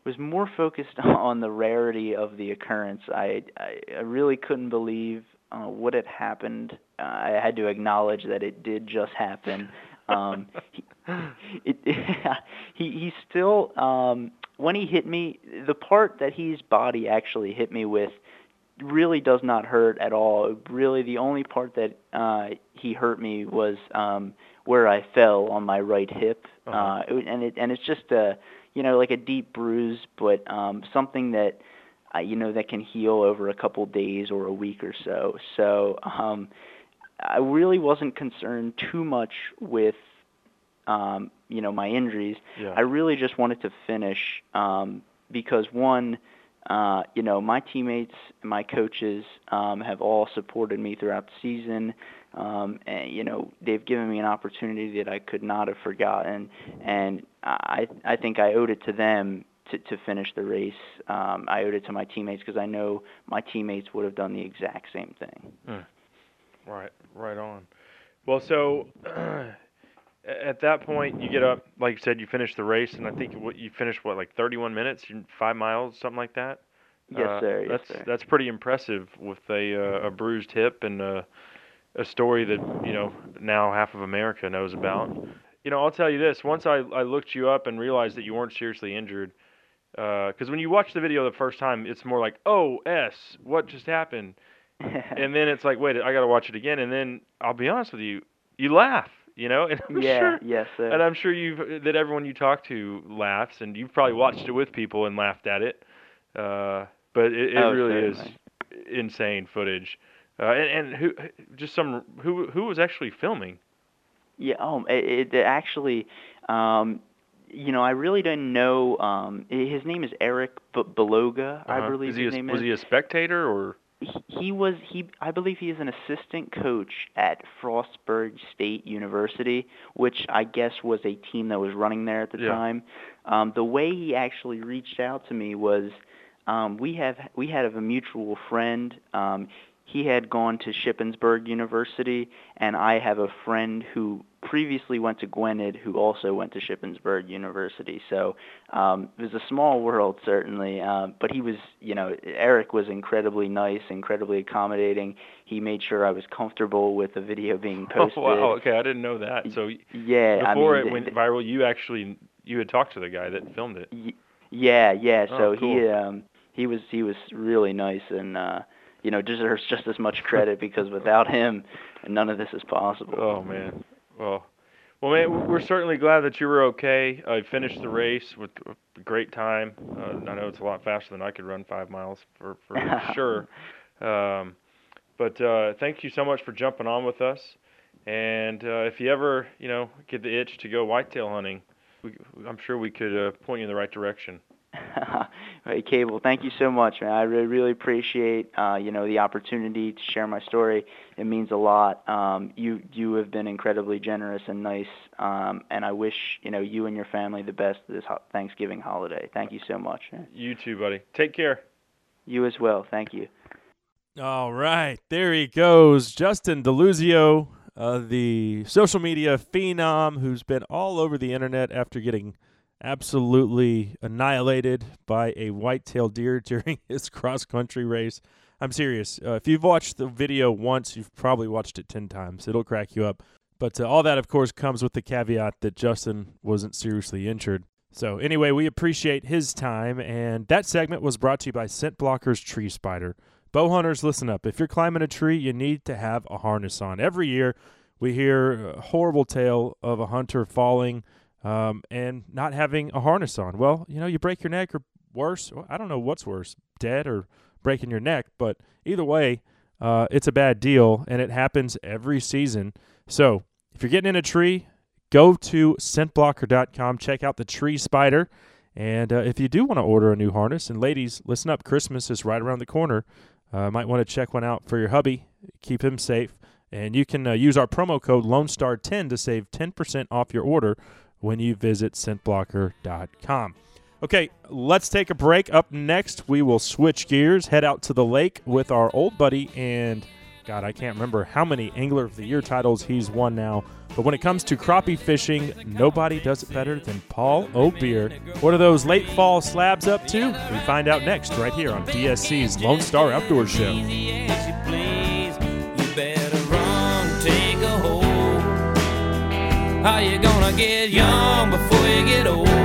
Speaker 10: was more focused on the rarity of the occurrence. I, I, I really couldn't believe uh, what had happened. Uh, I had to acknowledge that it did just happen. Um, he, it, he he still um, when he hit me, the part that his body actually hit me with really does not hurt at all. Really, the only part that uh, he hurt me was um, where I fell on my right hip,
Speaker 5: Uh-huh.
Speaker 10: uh, and it and it's just a you know like a deep bruise, but um, something that uh, you know that can heal over a couple days or a week or so. So um, I really wasn't concerned too much with um, you know my injuries.
Speaker 5: Yeah.
Speaker 10: I really just wanted to finish um, because one, uh, you know, my teammates, my coaches um, have all supported me throughout the season. Um, and you know, they've given me an opportunity that I could not have forgotten, and I I think I owed it to them to to finish the race. Um, I owed it to my teammates because I know my teammates would have done the exact same thing.
Speaker 5: Right, right on. Well, so at that point, you get up, like you said, you finish the race, and I think you finished what like 31 minutes, five miles, something like that.
Speaker 10: Yes,
Speaker 5: Uh,
Speaker 10: sir. Yes,
Speaker 5: that's
Speaker 10: sir.
Speaker 5: that's pretty impressive with a uh, a bruised hip and a, a story that you know now half of America knows about. You know, I'll tell you this: once I I looked you up and realized that you weren't seriously injured, because when you watch the video the first time, it's more like, oh s, what just happened? and then it's like, wait, I got to watch it again. And then I'll be honest with you, you laugh, you know, and I'm
Speaker 10: yeah.
Speaker 5: sure,
Speaker 10: Yes, sir.
Speaker 5: and I'm sure you've that everyone you talk to laughs, and you've probably watched it with people and laughed at it. Uh,
Speaker 2: but it, it
Speaker 10: Oh,
Speaker 2: really
Speaker 10: certainly.
Speaker 2: is insane footage. Uh, and, and who just some who who was actually filming?
Speaker 10: Yeah. Oh, it, it actually, um, you know, I really didn't know. Um, his name is Eric B- Beloga, I
Speaker 2: Uh-huh.
Speaker 10: believe
Speaker 2: is
Speaker 10: his
Speaker 2: a,
Speaker 10: name
Speaker 2: was
Speaker 10: is.
Speaker 2: he a spectator or?
Speaker 10: he, he was he I believe he is an assistant coach at Frostburg State University, which I guess was a team that was running there at the
Speaker 2: Yeah.
Speaker 10: time. Um, the way he actually reached out to me was um, we have we had a mutual friend. Um, he had gone to Shippensburg University, and I have a friend who previously went to Gwynedd, who also went to Shippensburg University. So um, it was a small world, certainly. Uh, but he was, you know, Eric was incredibly nice, incredibly accommodating. He made sure I was comfortable with the video being posted.
Speaker 2: Oh wow, okay, I didn't know that. So
Speaker 10: Yeah, I
Speaker 2: before
Speaker 10: mean,
Speaker 2: it went viral, you actually you had talked to the guy that filmed it.
Speaker 10: Y- Yeah, yeah.
Speaker 2: Oh,
Speaker 10: So he um he was he was really nice and uh you know deserves just as much credit because without him none of this is possible.
Speaker 2: Oh man. Well, well, man, we're certainly glad that you were okay. I finished the race with a great time. Uh, I know it's a lot faster than I could run five miles for for sure. Um, but uh, thank you so much for jumping on with us. And uh, if you ever, you know, get the itch to go whitetail hunting, we, I'm sure we could uh, point you in the right direction.
Speaker 10: Hey, Cable, thank you so much, man. I really, really appreciate, uh, you know, the opportunity to share my story. It means a lot. Um, you, you have been incredibly generous and nice, um, and I wish, you know, you and your family the best this ho- Thanksgiving holiday. Thank you so much. Man.
Speaker 2: You too, buddy. Take care.
Speaker 10: You as well. Thank you.
Speaker 2: All right, there he goes, Justin Deluzio, uh, the social media phenom who's been all over the internet after getting absolutely annihilated by a white-tailed deer during his cross-country race. I'm serious. Uh, if you've watched the video once, you've probably watched it ten times. It'll crack you up. But uh, all that, of course, comes with the caveat that Justin wasn't seriously injured. So anyway, we appreciate his time, and that segment was brought to you by Scent Blockers Tree Spider. Bow hunters, listen up. If you're climbing a tree, you need to have a harness on. Every year, we hear a horrible tale of a hunter falling um, and not having a harness on. Well, you know, you break your neck or worse. I don't know what's worse, dead or breaking your neck, but either way, uh, it's a bad deal, and it happens every season. So if you're getting in a tree, go to scentblocker.com, check out the tree spider. And uh, if you do want to order a new harness, and ladies, listen up, Christmas is right around the corner. Uh, might want to check one out for your hubby. Keep him safe. And you can uh, use our promo code LoneStar10 to save 10% off your order when you visit scentblocker.com. Okay, let's take a break. Up next, we will switch gears, head out to the lake with our old buddy, and God, I can't remember how many Angler of the Year titles he's won now. But when it comes to crappie fishing, nobody does it better than Paul O'Beer. What are those late fall slabs up to? We find out next, right here on DSC's Lone Star Outdoor Show.
Speaker 3: How you gonna get young before you get old?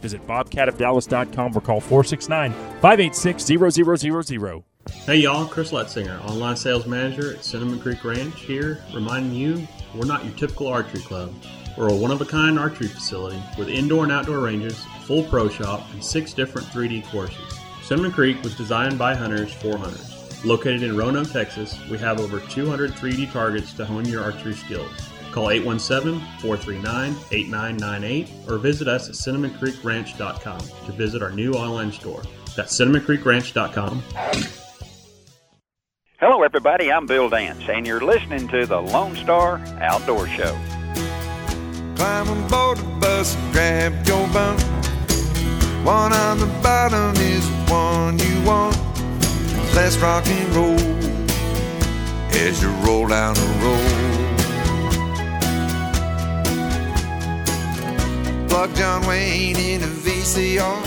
Speaker 11: Visit bobcatofdallas.com or call 469 586 0000.
Speaker 12: Hey y'all, Chris Letzinger, online sales manager at Cinnamon Creek Ranch here, reminding you we're not your typical archery club. We're a one of a kind archery facility with indoor and outdoor ranges, full pro shop, and six different 3D courses. Cinnamon Creek was designed by hunters for hunters. Located in Roanoke, Texas, we have over 200 3D targets to hone your archery skills. Call 817-439-8998 or visit us at cinnamoncreekranch.com to visit our new online store. That's cinnamoncreekranch.com.
Speaker 13: Hello, everybody. I'm Bill Dance, and you're listening to the Lone Star Outdoor Show.
Speaker 9: Climb aboard the bus and grab your bunk. One on the bottom is the one you want. Let's rock and roll as you roll down the road. Plug John Wayne in a VCR.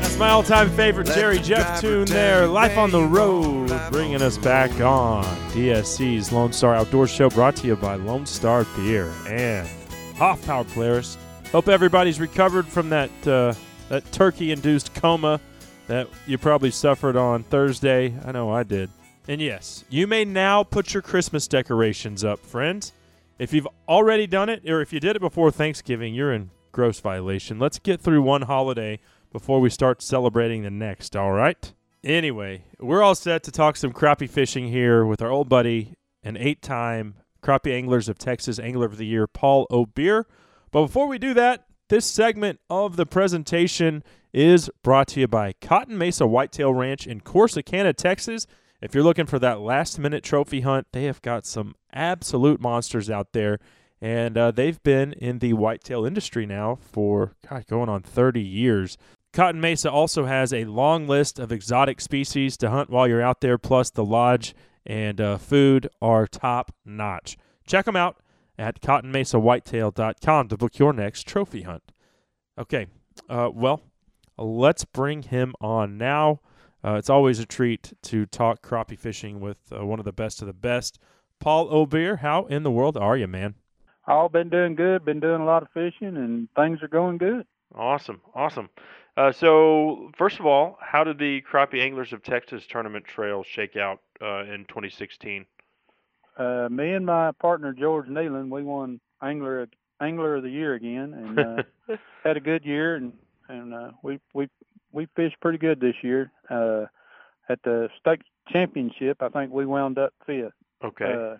Speaker 2: That's my all-time favorite Jerry Jeff tune there. Life on the Road, bringing us back on DSC's Lone Star Outdoor Show, brought to you by Lone Star Beer and Hoffpauir Players. Hope everybody's recovered from that uh, that turkey-induced coma that you probably suffered on Thursday. I know I did. And yes, you may now put your Christmas decorations up, friends. If you've already done it, or if you did it before Thanksgiving, you're in gross violation. Let's get through one holiday before we start celebrating the next, all right? Anyway, we're all set to talk some crappie fishing here with our old buddy and eight time Crappie Anglers of Texas Angler of the Year, Paul O'Beer. But before we do that, this segment of the presentation is brought to you by Cotton Mesa Whitetail Ranch in Corsicana, Texas. If you're looking for that last minute trophy hunt, they have got some absolute monsters out there. And uh, they've been in the whitetail industry now for God, going on 30 years. Cotton Mesa also has a long list of exotic species to hunt while you're out there, plus the lodge and uh, food are top notch. Check them out at cottonmesawhitetail.com to book your next trophy hunt. Okay, uh, well, let's bring him on now. Uh, it's always a treat to talk crappie fishing with uh, one of the best of the best. Paul O'Beer, how in the world are you, man?
Speaker 14: All been doing good, been doing a lot of fishing, and things are going good.
Speaker 2: Awesome, awesome. Uh, so, first of all, how did the Crappie Anglers of Texas tournament trail shake out uh, in 2016?
Speaker 14: Uh, me and my partner George Nealon, we won angler angler of the year again, and uh, had a good year, and and uh, we we we fished pretty good this year. Uh, at the state championship, I think we wound up fifth.
Speaker 2: Okay.
Speaker 14: Uh,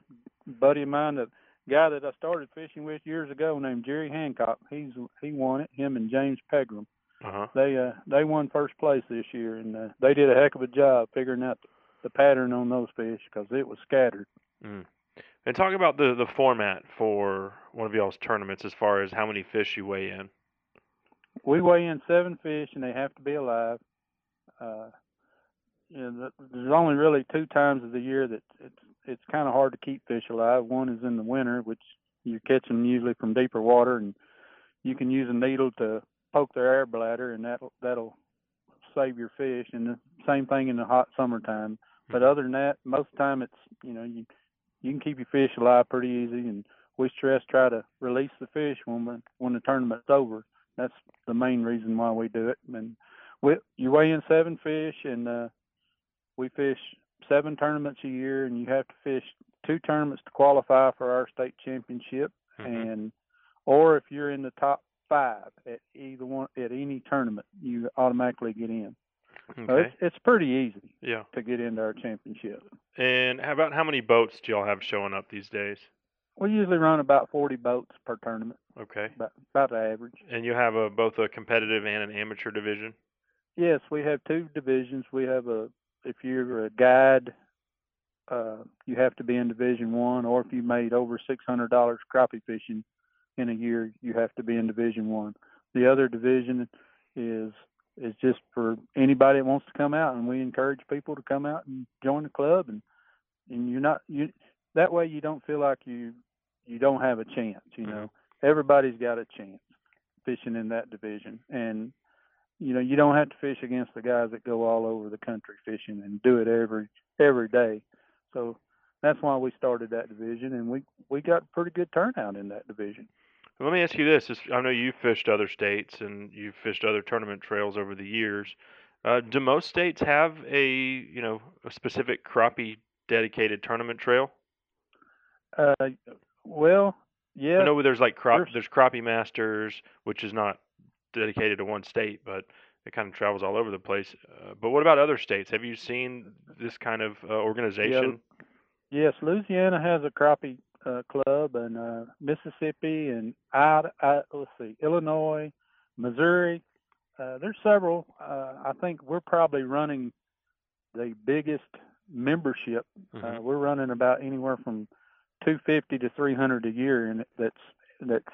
Speaker 14: buddy of mine, the guy that I started fishing with years ago, named Jerry Hancock, he's he won it. Him and James Pegram.
Speaker 2: Uh-huh.
Speaker 14: They uh they won first place this year, and uh, they did a heck of a job figuring out the pattern on those fish because it was scattered.
Speaker 2: Mm. And talk about the the format for one of y'all's tournaments as far as how many fish you weigh in.
Speaker 14: We weigh in seven fish, and they have to be alive. Uh, you know, there's only really two times of the year that it's it's kind of hard to keep fish alive. One is in the winter, which you catch them usually from deeper water, and you can use a needle to poke their air bladder, and that'll that'll save your fish. And the same thing in the hot summertime. But other than that, most of the time it's you know you you can keep your fish alive pretty easy, and we stress try to release the fish when we, when the tournament's over. That's the main reason why we do it. And we you weigh in seven fish, and uh, we fish seven tournaments a year, and you have to fish two tournaments to qualify for our state championship, mm-hmm. and or if you're in the top five at either one at any tournament, you automatically get in. So
Speaker 2: Okay.
Speaker 14: it's it's pretty easy
Speaker 2: Yeah.
Speaker 14: to get into our championship.
Speaker 2: And how about how many boats do y'all have showing up these days?
Speaker 14: We usually run about 40 boats per tournament,
Speaker 2: Okay.
Speaker 14: about about the average.
Speaker 2: And you have a both a competitive and an amateur division.
Speaker 14: Yes, we have two divisions. We have a if you're a guide, uh, you have to be in Division One, or if you made over six hundred dollars crappie fishing in a year, you have to be in Division One. The other division is is just for anybody that wants to come out, and we encourage people to come out and join the club, and and you're not you that way you don't feel like you you don't have a chance. You know, everybody's got a chance fishing in that division, and you know you don't have to fish against the guys that go all over the country fishing and do it every every day. So that's why we started that division, and we we got pretty good turnout in that division.
Speaker 2: Let me ask you this: I know you've fished other states and you've fished other tournament trails over the years. Uh, do most states have a you know a specific crappie dedicated tournament trail?
Speaker 14: Uh, well, yeah.
Speaker 2: I know there's like crop
Speaker 14: there's-
Speaker 2: there's crappie masters, which is not dedicated to one state, but it kind of travels all over the place. Uh, but what about other states? Have you seen this kind of uh, organization?
Speaker 14: Yes, Louisiana has a crappie uh, club, and uh, Mississippi, and I, I, let's see, Illinois, Missouri. Uh, there's several. Uh, I think we're probably running the biggest membership. Uh, we're running about anywhere from 250 to 300 a year, and that's that's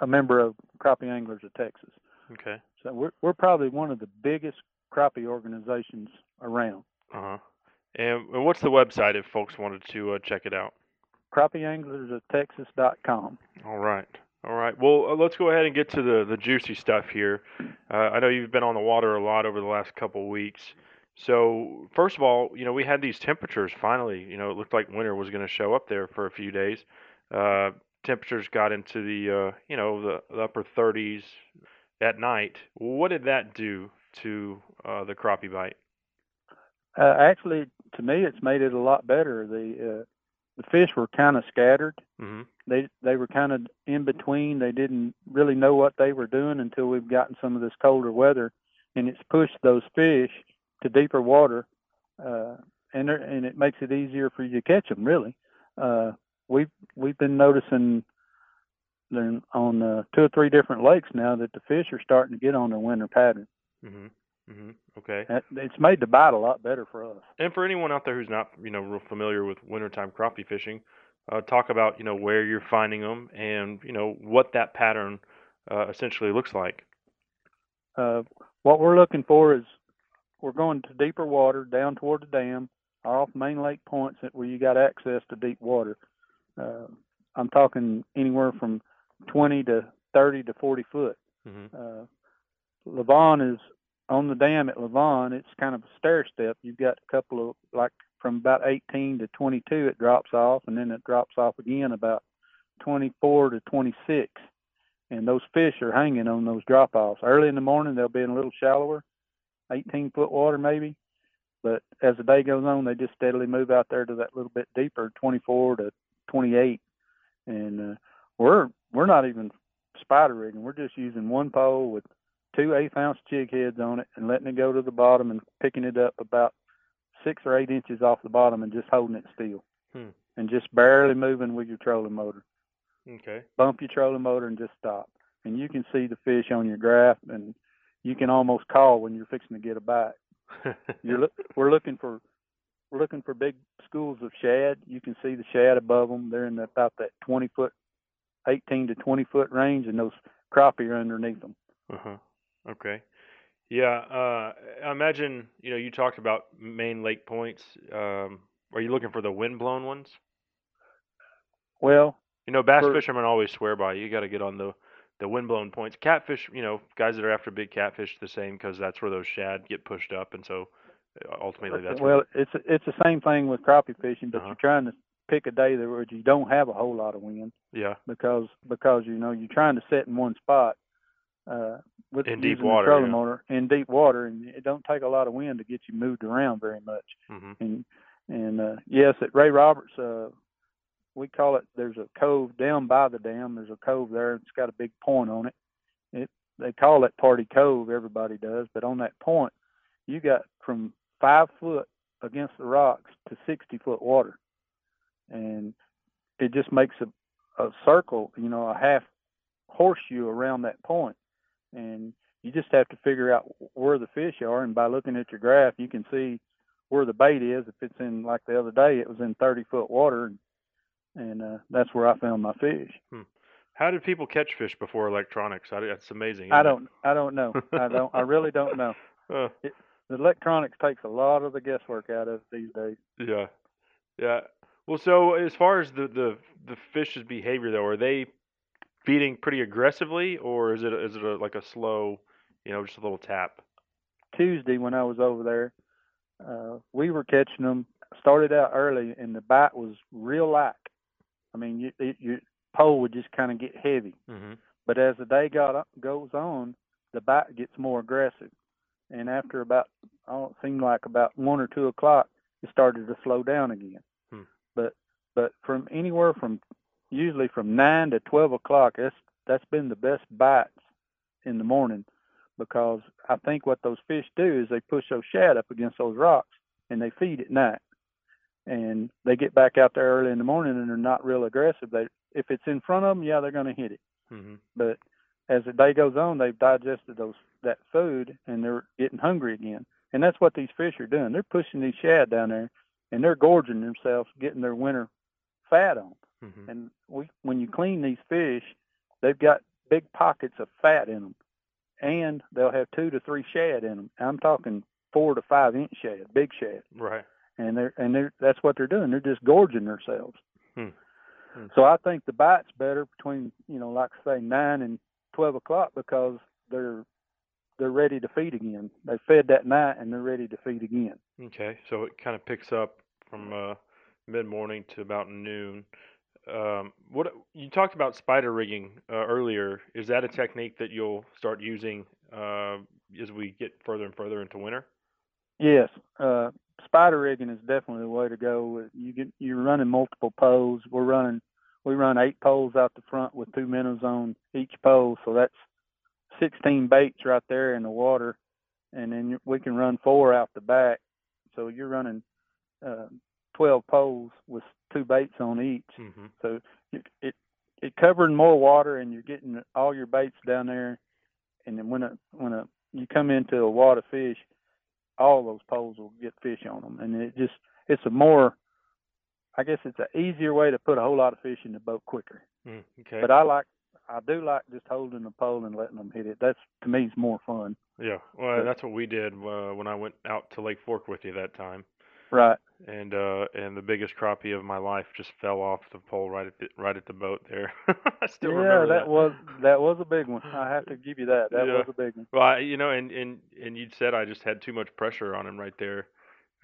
Speaker 14: a member of Crappie Anglers of Texas.
Speaker 2: Okay.
Speaker 14: So we're we're probably one of the biggest crappie organizations around.
Speaker 2: Uh huh. And, and what's the website if folks wanted to uh, check it out?
Speaker 14: crappieanglersoftexas.com.
Speaker 2: All right. All right. Well, uh, let's go ahead and get to the, the juicy stuff here.
Speaker 5: Uh, I know you've been on the water a lot over the last couple of weeks. So, first of all, you know, we had these temperatures finally. You know, it looked like winter was going to show up there for a few days. Uh, temperatures got into the, uh, you know, the, the upper 30s at night. What did that do to uh, the crappie bite?
Speaker 14: Uh, actually, to me, it's made it a lot better. The uh, the fish were kind of scattered.
Speaker 5: Mm-hmm.
Speaker 14: They they were kind of in between. They didn't really know what they were doing until we've gotten some of this colder weather, and it's pushed those fish to deeper water, uh, and and it makes it easier for you to catch them. Really, uh, we've we've been noticing on uh, two or three different lakes now that the fish are starting to get on their winter pattern.
Speaker 5: Mm-hmm. Mm-hmm. Okay.
Speaker 14: It's made the bite a lot better for us.
Speaker 5: And for anyone out there who's not, you know, real familiar with wintertime crappie fishing, uh, talk about, you know, where you're finding them and, you know, what that pattern uh, essentially looks like.
Speaker 14: Uh, what we're looking for is we're going to deeper water down toward the dam or off main lake points where you got access to deep water. Uh, I'm talking anywhere from 20 to 30 to 40 foot.
Speaker 5: Mm-hmm.
Speaker 14: Uh, Lavon is on the dam at Lavon, it's kind of a stair step. You've got a couple of like from about 18 to 22, it drops off, and then it drops off again about 24 to 26. And those fish are hanging on those drop offs. Early in the morning, they'll be in a little shallower, 18 foot water maybe. But as the day goes on, they just steadily move out there to that little bit deeper, 24 to 28. And uh, we're we're not even spider rigging. We're just using one pole with two eighth ounce jig heads on it and letting it go to the bottom and picking it up about six or eight inches off the bottom and just holding it still.
Speaker 5: Hmm.
Speaker 14: And just barely moving with your trolling motor.
Speaker 5: Okay.
Speaker 14: Bump your trolling motor and just stop. And you can see the fish on your graph and you can almost call when you're fixing to get a bite. you're look, we're looking for we're looking for big schools of shad. You can see the shad above them. They're in about that 20 foot, 18 to 20 foot range, and those crappie are underneath them.
Speaker 5: Uh-huh. Okay. Yeah, uh, I imagine you know you talked about main lake points. Um, are you looking for the wind-blown ones?
Speaker 14: Well,
Speaker 5: you know, bass
Speaker 14: for-
Speaker 5: fishermen always swear by you got to get on the the wind-blown points. Catfish, you know, guys that are after big catfish, the same because that's where those shad get pushed up, and so ultimately that's
Speaker 14: well,
Speaker 5: where,
Speaker 14: it's it's the same thing with crappie fishing, but
Speaker 5: Uh-huh.
Speaker 14: you're trying to pick a day that where you don't have a whole lot of wind
Speaker 5: yeah.
Speaker 14: because because you know you're trying to set in one spot uh, with
Speaker 5: In deep water,
Speaker 14: the trolling
Speaker 5: yeah.
Speaker 14: motor in deep water, and it don't take a lot of wind to get you moved around very much.
Speaker 5: hmm
Speaker 14: And and uh, yes, at Ray Roberts, uh, we call it. There's a cove down by the dam. There's a cove there. It's got a big point on it. It they call it Party Cove. Everybody does, but on that point, you got from five foot against the rocks to 60 foot water, and it just makes a a circle. You know, a half horseshoe around that point. and you just have to figure out where the fish are. And by looking at your graph, you can see where the bait is. If it's in like the other day, it was in 30 foot water, and, and uh, that's where I found my fish.
Speaker 5: How did people catch fish before electronics? I, that's amazing.
Speaker 14: I
Speaker 5: isn't it?
Speaker 14: don't, I don't know. I don't, I really don't know.
Speaker 5: Uh,
Speaker 14: It, the electronics takes a lot of the guesswork out of these days.
Speaker 5: Yeah, yeah. Well, so as far as the the the fish's behavior, though, are they feeding pretty aggressively, or is it is it a, like a slow, you know, just a little tap?
Speaker 14: Tuesday when I was over there, uh, we were catching them. Started out early, and the bite was real light. I mean, you, it, your pole would just kind of get heavy.
Speaker 5: Mm-hmm.
Speaker 14: But as the day got up, goes on, the bite gets more aggressive. And after about, oh, it seemed like about one or two o'clock, it started to slow down again. But but from anywhere from usually from nine to twelve o'clock, that's that's been the best bites in the morning because I think what those fish do is they push those shad up against those rocks and they feed at night. And they get back out there early in the morning and they're not real aggressive. They if it's in front of them, yeah, they're going to hit it
Speaker 5: Mm-hmm.
Speaker 14: but as the day goes on, they've digested those that food and they're getting hungry again. And that's what these fish are doing. They're pushing these shad down there, and they're gorging themselves, getting their winter fat on.
Speaker 5: Mm-hmm.
Speaker 14: And we, when you clean these fish, they've got big pockets of fat in them, and they'll have two to three shad in them. I'm talking four to five inch shad, big shad.
Speaker 5: Right.
Speaker 14: And they're and they're that's what they're doing. They're just gorging themselves.
Speaker 5: Hmm. Hmm.
Speaker 14: So I think the bite's better between, you know, like I say, nine and twelve o'clock because they're they're ready to feed again. They fed that night and they're ready to feed again.
Speaker 5: Okay, so it kind of picks up from uh, mid morning to about noon. Um, what you talked about spider rigging uh, earlier? Is that a technique that you'll start using uh, as we get further and further into winter?
Speaker 14: Yes, uh, spider rigging is definitely the way to go. You get you're running multiple poles. We're running we run eight poles out the front with two minnows on each pole, so that's 16 baits right there in the water, and then we can run four out the back. So you're running uh, 12 poles with two baits on each.
Speaker 5: Mm-hmm.
Speaker 14: So it, it it covering more water, and you're getting all your baits down there. And then when a when a you come into a wad of fish, all those poles will get fish on them, and it just it's a more I guess it's an easier way to put a whole lot of fish in the boat quicker.
Speaker 5: Mm, okay.
Speaker 14: But I like I do like just holding the pole and letting them hit it. That's to me is more fun.
Speaker 5: Yeah, well,
Speaker 14: But-
Speaker 5: that's what we did uh, when I went out to Lake Fork with you that time.
Speaker 14: Right.
Speaker 5: And uh, and the biggest crappie of my life just fell off the pole right at the, right at the boat there. I still
Speaker 14: yeah,
Speaker 5: remember
Speaker 14: that, that was that was a big one. I have to give you that. That
Speaker 5: Yeah.
Speaker 14: was a big one.
Speaker 5: Well, I, you know, and and and you said I just had too much pressure on him right there,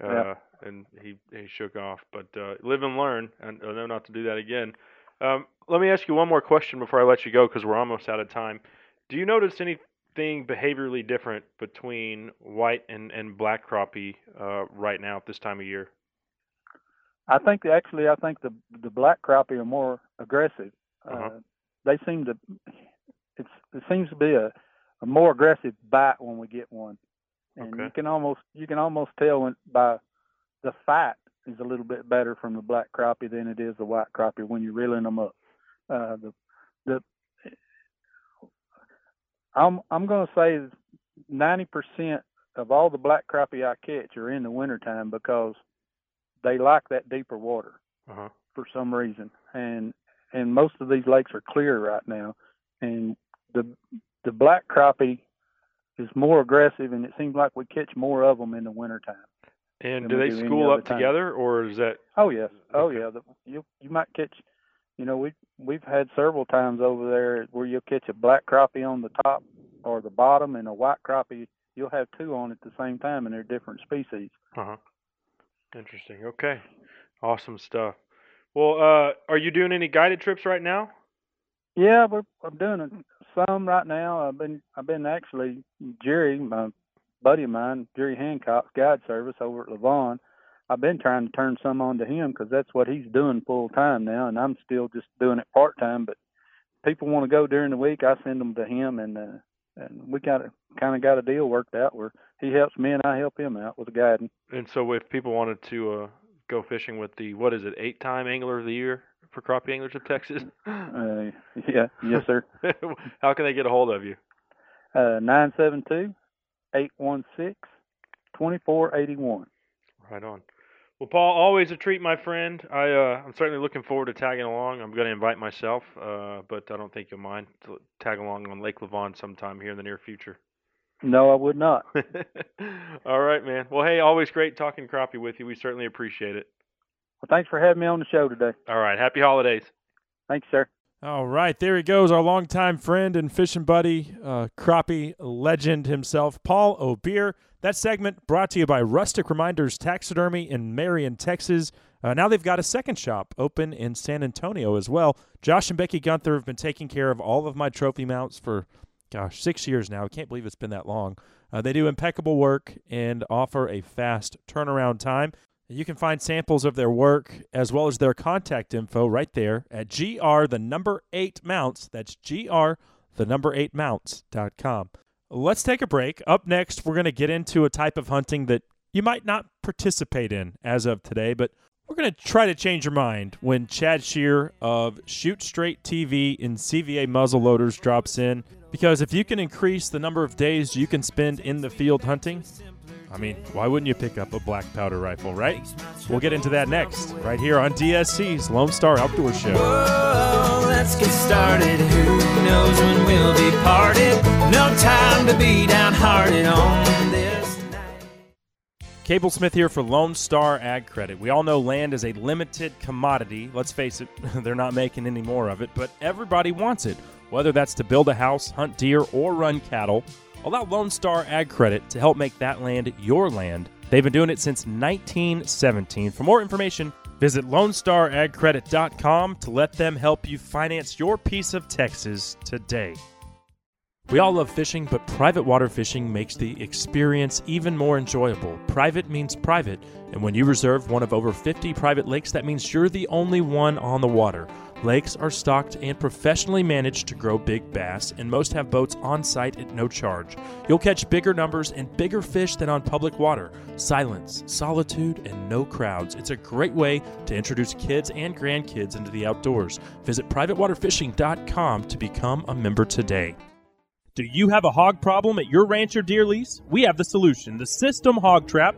Speaker 5: uh,
Speaker 14: Yeah.
Speaker 5: and he he shook off. But uh, live and learn, and I know not to do that again. Um, let me ask you one more question before I let you go because we're almost out of time. Do you notice anything behaviorally different between white and and black crappie uh, right now at this time of year?
Speaker 14: I think actually, I think the the black crappie are more aggressive.
Speaker 5: Uh-huh.
Speaker 14: Uh, they seem to. It's it seems to be a, a more aggressive bite when we get one, and you can almost you can almost tell when by the fight is a little bit better from the black crappie than it is the white crappie when you're reeling them up. Uh, the the I'm I'm going to say ninety percent of all the black crappie I catch are in the wintertime because they like that deeper water
Speaker 5: Uh-huh.
Speaker 14: for some reason, and and most of these lakes are clear right now, and the the black crappie is more aggressive, and it seems like we catch more of them in the wintertime.
Speaker 5: And do they
Speaker 14: do
Speaker 5: school up
Speaker 14: time.
Speaker 5: together, or is that
Speaker 14: Oh yes, oh yeah. The, you you might catch, you know, we we've had several times over there where you'll catch a black crappie on the top or the bottom, and a white crappie. You'll have two on at the same time, and they're different species.
Speaker 5: Uh huh. Interesting. Okay. Awesome stuff. Well, uh, are you doing any guided trips right now?
Speaker 14: Yeah, we're I'm doing some right now. I've been I've been actually Jerry, my buddy of mine, Jerry Hancock's guide service over at Lavon. I've been trying to turn some on to him because that's what he's doing full time now, and I'm still just doing it part time. But people want to go during the week, I send them to him, and uh, and we got kind of got a deal worked out where he helps me and I help him out with the guiding.
Speaker 5: And so, if people wanted to uh, go fishing with the what is it, eight-time angler of the year for crappie anglers of Texas,
Speaker 14: Uh, yeah, yes sir.
Speaker 5: how can they get a hold of you?
Speaker 14: Uh, nine seven two eight one six twenty four eighty one.
Speaker 5: Right on. Well, Paul, always a treat, my friend. I uh, I'm certainly looking forward to tagging along. I'm going to invite myself, uh, but I don't think you'll mind to tag along on Lake Lavon sometime here in the near future.
Speaker 14: No, I would not.
Speaker 5: All right, man. Well, hey, always great talking crappie with you. We certainly appreciate it.
Speaker 14: Well, thanks for having me on the show today.
Speaker 5: All right, happy holidays.
Speaker 14: Thanks, sir.
Speaker 5: All
Speaker 2: right, there he goes, our longtime friend and fishing buddy, uh, crappie legend himself, Paul O'Beer. That segment brought to you by Rustic Reminders Taxidermy in Marion, Texas. Uh, now they've got a second shop open in San Antonio as well. Josh and Becky Gunther have been taking care of all of my trophy mounts for, gosh, six years now. I can't believe it's been that long. Uh, they do impeccable work and offer a fast turnaround time. You can find samples of their work as well as their contact info right there at gr the number eight mounts. That's gr the number eight mounts.com. Let's take a break. Up next, we're going to get into a type of hunting that you might not participate in as of today, but we're going to try to change your mind when Chad Schearer of Shoot Straight TV and CVA muzzleloaders drops in. Because if you can increase the number of days you can spend in the field hunting, I mean, why wouldn't you pick up a black powder rifle, right? We'll get into that next, right here on DSC's Lone Star Outdoor Show.
Speaker 3: Whoa, let's get started. Who knows when we'll be parted? No time to be downhearted on this. night.
Speaker 2: Cable Smith here for Lone Star Ag Credit. We all know land is a limited commodity. Let's face it, they're not making any more of it, but everybody wants it. Whether that's to build a house, hunt deer, or run cattle,
Speaker 11: Allow Lone Star Ag Credit to help make that land your land. They've been doing it since 1917. For more information, visit LoneStarAgCredit.com to let them help you finance your piece of Texas today. We all love fishing, but private water fishing makes the experience even more enjoyable. Private means private, and when you reserve one of over 50 private lakes, that means you're the only one on the water. Lakes are stocked and professionally managed to grow big bass, and most have boats on site at no charge. You'll catch bigger numbers and bigger fish than on public water. Silence, solitude, and no crowds. It's a great way to introduce kids and grandkids into the outdoors. Visit privatewaterfishing.com to become a member today.
Speaker 2: Do you have a hog problem at your ranch or deer lease? We have the solution. The System Hog Trap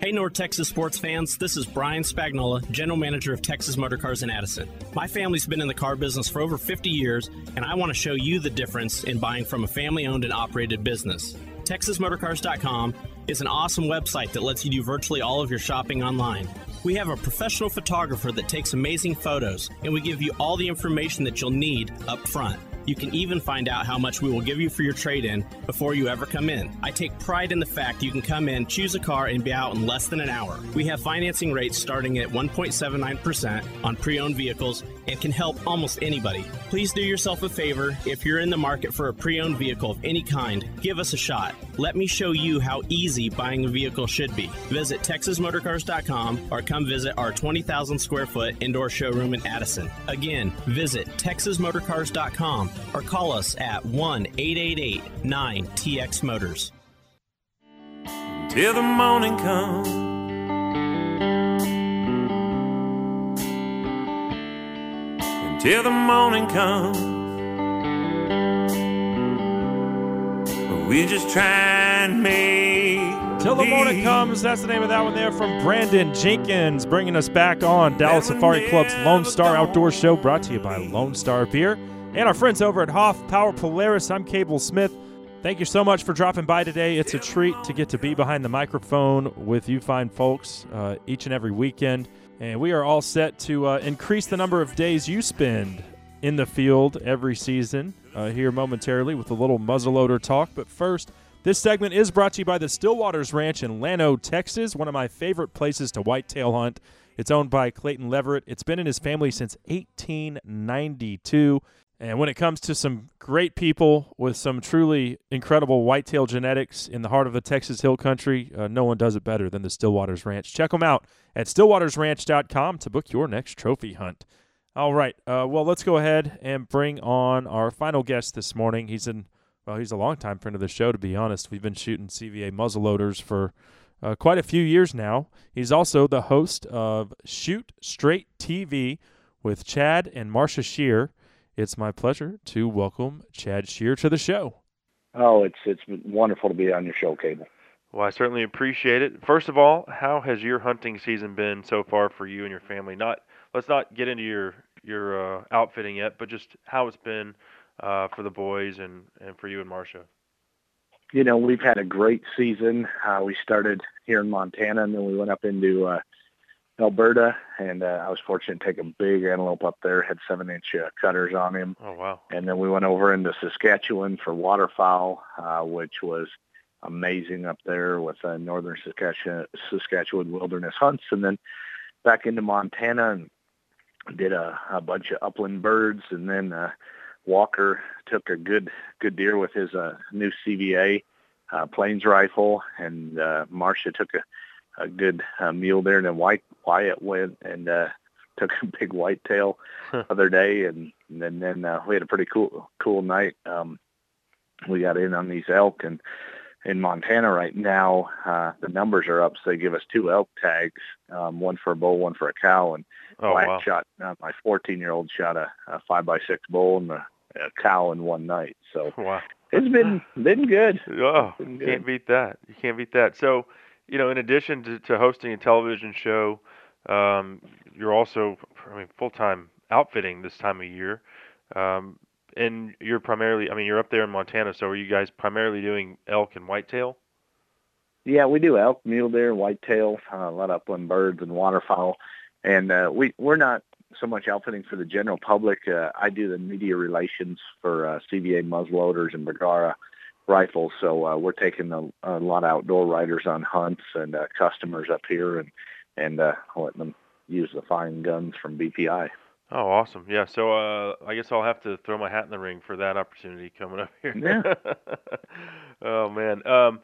Speaker 15: Hey, North Texas sports fans. This is Brian Spagnola, General Manager of Texas Motor Cars in Addison. My family's been in the car business for over 50 years, and I want to show you the difference in buying from a family owned and operated business. TexasMotorcars.com is an awesome website that lets you do virtually all of your shopping online. We have a professional photographer that takes amazing photos, and we give you all the information that you'll need up front. You can even find out how much we will give you for your trade in before you ever come in. I take pride in the fact you can come in, choose a car, and be out in less than an hour. We have financing rates starting at 1.79% on pre owned vehicles and can help almost anybody. Please do yourself a favor if you're in the market for a pre owned vehicle of any kind, give us a shot. Let me show you how easy buying a vehicle should be. Visit TexasMotorcars.com or come visit our 20,000 square foot indoor showroom in Addison. Again, visit TexasMotorcars.com or call us at 1 888 9TX Motors.
Speaker 1: Till the morning comes. Until the morning comes. We just try and make.
Speaker 2: Till the morning comes. That's the name of that one there from Brandon Jenkins, bringing us back on Dallas Safari Club's Lone Star Outdoor Show, brought to you by Lone Star Beer and our friends over at Hoffpauir Polaris. I'm Cable Smith. Thank you so much for dropping by today. It's a treat to get to be behind the microphone with you fine folks uh, each and every weekend. And we are all set to uh, increase the number of days you spend in the field every season. Uh, here momentarily with a little muzzleloader talk. But first, this segment is brought to you by the Stillwaters Ranch in Llano, Texas, one of my favorite places to whitetail hunt. It's owned by Clayton Leverett. It's been in his family since 1892. And when it comes to some great people with some truly incredible whitetail genetics in the heart of the Texas Hill Country, uh, no one does it better than the Stillwaters Ranch. Check them out at stillwatersranch.com to book your next trophy hunt. All right, uh, well, let's go ahead and bring on our final guest this morning. He's in, well, he's a longtime friend of the show, to be honest. We've been shooting CVA muzzleloaders for uh, quite a few years now. He's also the host of Shoot Straight TV with Chad and Marsha Schearer. It's my pleasure to welcome Chad Schearer to the show.
Speaker 16: Oh, it's it's wonderful to be on your show, Cable.
Speaker 2: Well, I certainly appreciate it. First of all, how has your hunting season been so far for you and your family? Not let's not get into your your uh, outfitting yet, but just how it's been uh, for the boys and and for you and Marsha.
Speaker 16: You know, we've had a great season. Uh, we started here in Montana, and then we went up into uh, Alberta, and uh, I was fortunate to take a big antelope up there. Had seven-inch uh, cutters on him.
Speaker 2: Oh wow!
Speaker 16: And then we went over into Saskatchewan for waterfowl, uh, which was amazing up there with uh, northern Saskatchewan, Saskatchewan wilderness hunts, and then back into Montana and did a, a bunch of upland birds, and then uh, Walker took a good good deer with his uh, new CVA uh, plains rifle, and uh, Marsha took a a good uh, mule there. And then White Wyatt went and uh, took a big whitetail other day, and, and then then uh, we had a pretty cool cool night. Um, we got in on these elk, and in Montana right now, uh, the numbers are up, so they give us two elk tags, um, one for a bull, one for a cow, and
Speaker 2: oh,
Speaker 16: Black
Speaker 2: wow.
Speaker 16: shot. Uh, my 14 year old shot a, a five by six bull and a, a cow in one night. So
Speaker 2: wow.
Speaker 16: it's been been good.
Speaker 2: Oh,
Speaker 16: Been
Speaker 2: you can't beat that. You can't beat that. So,
Speaker 5: you know, in addition to, to hosting a television show, um, you're also, I mean, full time outfitting this time of year. Um, and you're primarily, I mean, you're up there in Montana, so are you guys primarily doing elk and whitetail?
Speaker 16: Yeah, we do elk, mule deer, whitetail, uh, a lot of upland birds and waterfowl, and uh, we we're not so much outfitting for the general public. Uh, I do the media relations for uh, CVA muzzleloaders and Bergara rifles, so uh, we're taking a, a lot of outdoor riders on hunts and uh, customers up here, and and uh, letting them use the fine guns from BPI.
Speaker 5: Oh, awesome! Yeah, so uh, I guess I'll have to throw my hat in the ring for that opportunity coming up here.
Speaker 16: Yeah.
Speaker 5: oh man. Um,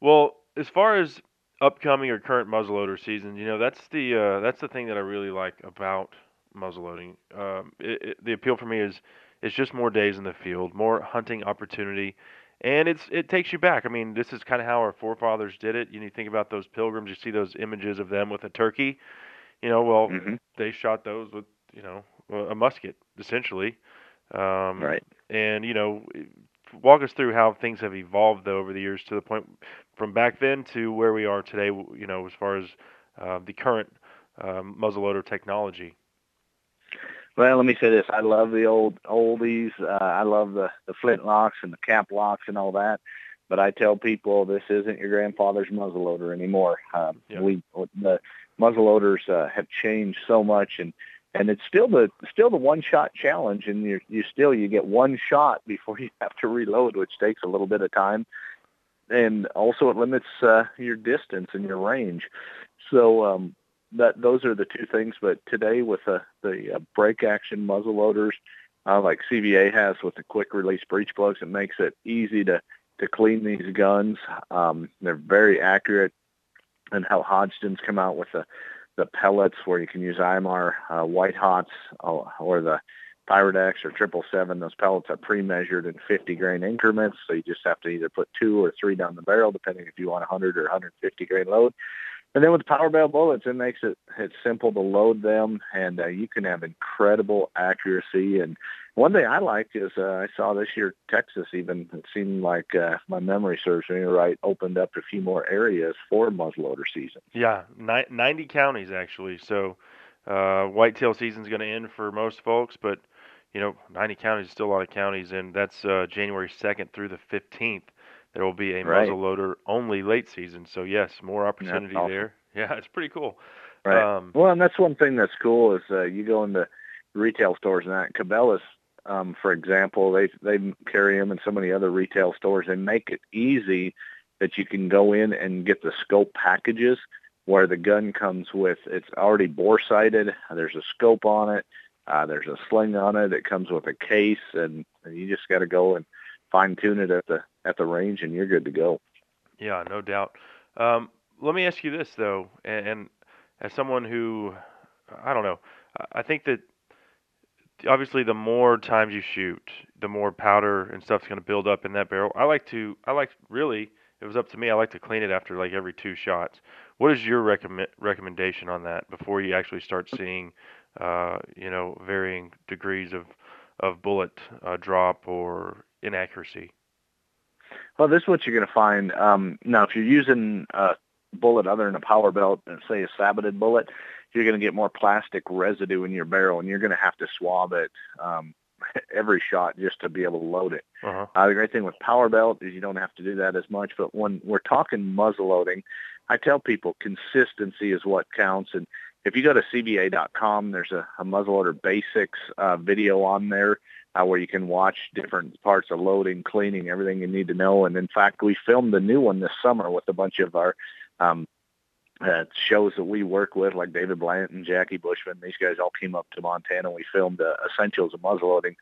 Speaker 5: well, as far as upcoming or current muzzleloader season, you know that's the uh, that's the thing that I really like about muzzleloading. Um, it, it, the appeal for me is it's just more days in the field, more hunting opportunity, and it's it takes you back. I mean, this is kind of how our forefathers did it. You, know, you think about those pilgrims, you see those images of them with a turkey. You know, well,
Speaker 16: mm-hmm.
Speaker 5: they shot those with you know a musket essentially. Um,
Speaker 16: right.
Speaker 5: And you know, walk us through how things have evolved though over the years to the point from back then to where we are today. You know, as far as uh, the current um, muzzleloader technology.
Speaker 16: Well, let me say this: I love the old oldies. Uh, I love the the flint locks and the cap locks and all that. But I tell people this isn't your grandfather's muzzleloader anymore. Um,
Speaker 5: Yeah.
Speaker 16: We the muzzleloaders uh, have changed so much, and and it's still the still the one shot challenge, and you you still you get one shot before you have to reload, which takes a little bit of time, and also it limits uh, your distance and your range. So um, that those are the two things. But today with the the uh, break action muzzle loaders, uh, like CVA has with the quick release breech plugs, it makes it easy to to clean these guns. Um, they're very accurate, and how Hodgdon's come out with the the pellets where you can use IMR uh, white hots uh, or the Pyrodex or triple seven. Those pellets are pre-measured in 50 grain increments, so you just have to either put two or three down the barrel, depending if you want 100 or 150 grain load. And then with power belt bullets, it makes it it's simple to load them, and uh, you can have incredible accuracy. And one thing I like is uh, I saw this year Texas even it seemed like uh, my memory serves me right opened up a few more areas for muzzleloader season.
Speaker 5: Yeah, ni- 90 counties actually. So uh, whitetail season's going to end for most folks, but you know, 90 counties is still a lot of counties, and that's uh, January 2nd through the 15th. There will be a
Speaker 16: Right.
Speaker 5: muzzleloader only late season. So yes, more opportunity
Speaker 16: awesome.
Speaker 5: there. Yeah, it's pretty cool.
Speaker 16: Right.
Speaker 5: Um,
Speaker 16: well, and that's one thing that's cool is uh, you go into retail stores and that Cabela's, um, for example, they they carry them in so many other retail stores. They make it easy that you can go in and get the scope packages where the gun comes with it's already bore sighted. There's a scope on it. Uh, there's a sling on it. It comes with a case, and, and you just got to go and fine tune it at the at the range, and you're good to go.
Speaker 5: Yeah, no doubt. Um, let me ask you this though, and, and as someone who, I don't know, I- think that obviously the more times you shoot, the more powder and stuff's going to build up in that barrel. I like to, I like really, it was up to me, I like to clean it after like every two shots. What is your recommend recommendation on that before you actually start seeing, uh, you know, varying degrees of of bullet uh, drop or inaccuracy?
Speaker 16: Well, this is what you're going to find. Um, now, if you're using a bullet other than a power belt, and say a saboted bullet, you're going to get more plastic residue in your barrel, and you're going to have to swab it um, every shot just to be able to load it.
Speaker 5: Uh-huh.
Speaker 16: Uh, the great thing with power belt is you don't have to do that as much. But when we're talking muzzle loading, I tell people consistency is what counts. And if you go to CVA.com, there's a, a muzzleloader basics uh, video on there uh, where you can watch different parts of loading, cleaning, everything you need to know. And in fact, we filmed a new one this summer with a bunch of our um, uh, shows that we work with, like David Blanton and Jackie Bushman. These guys all came up to Montana. We filmed uh, Essentials of Muzzleloading,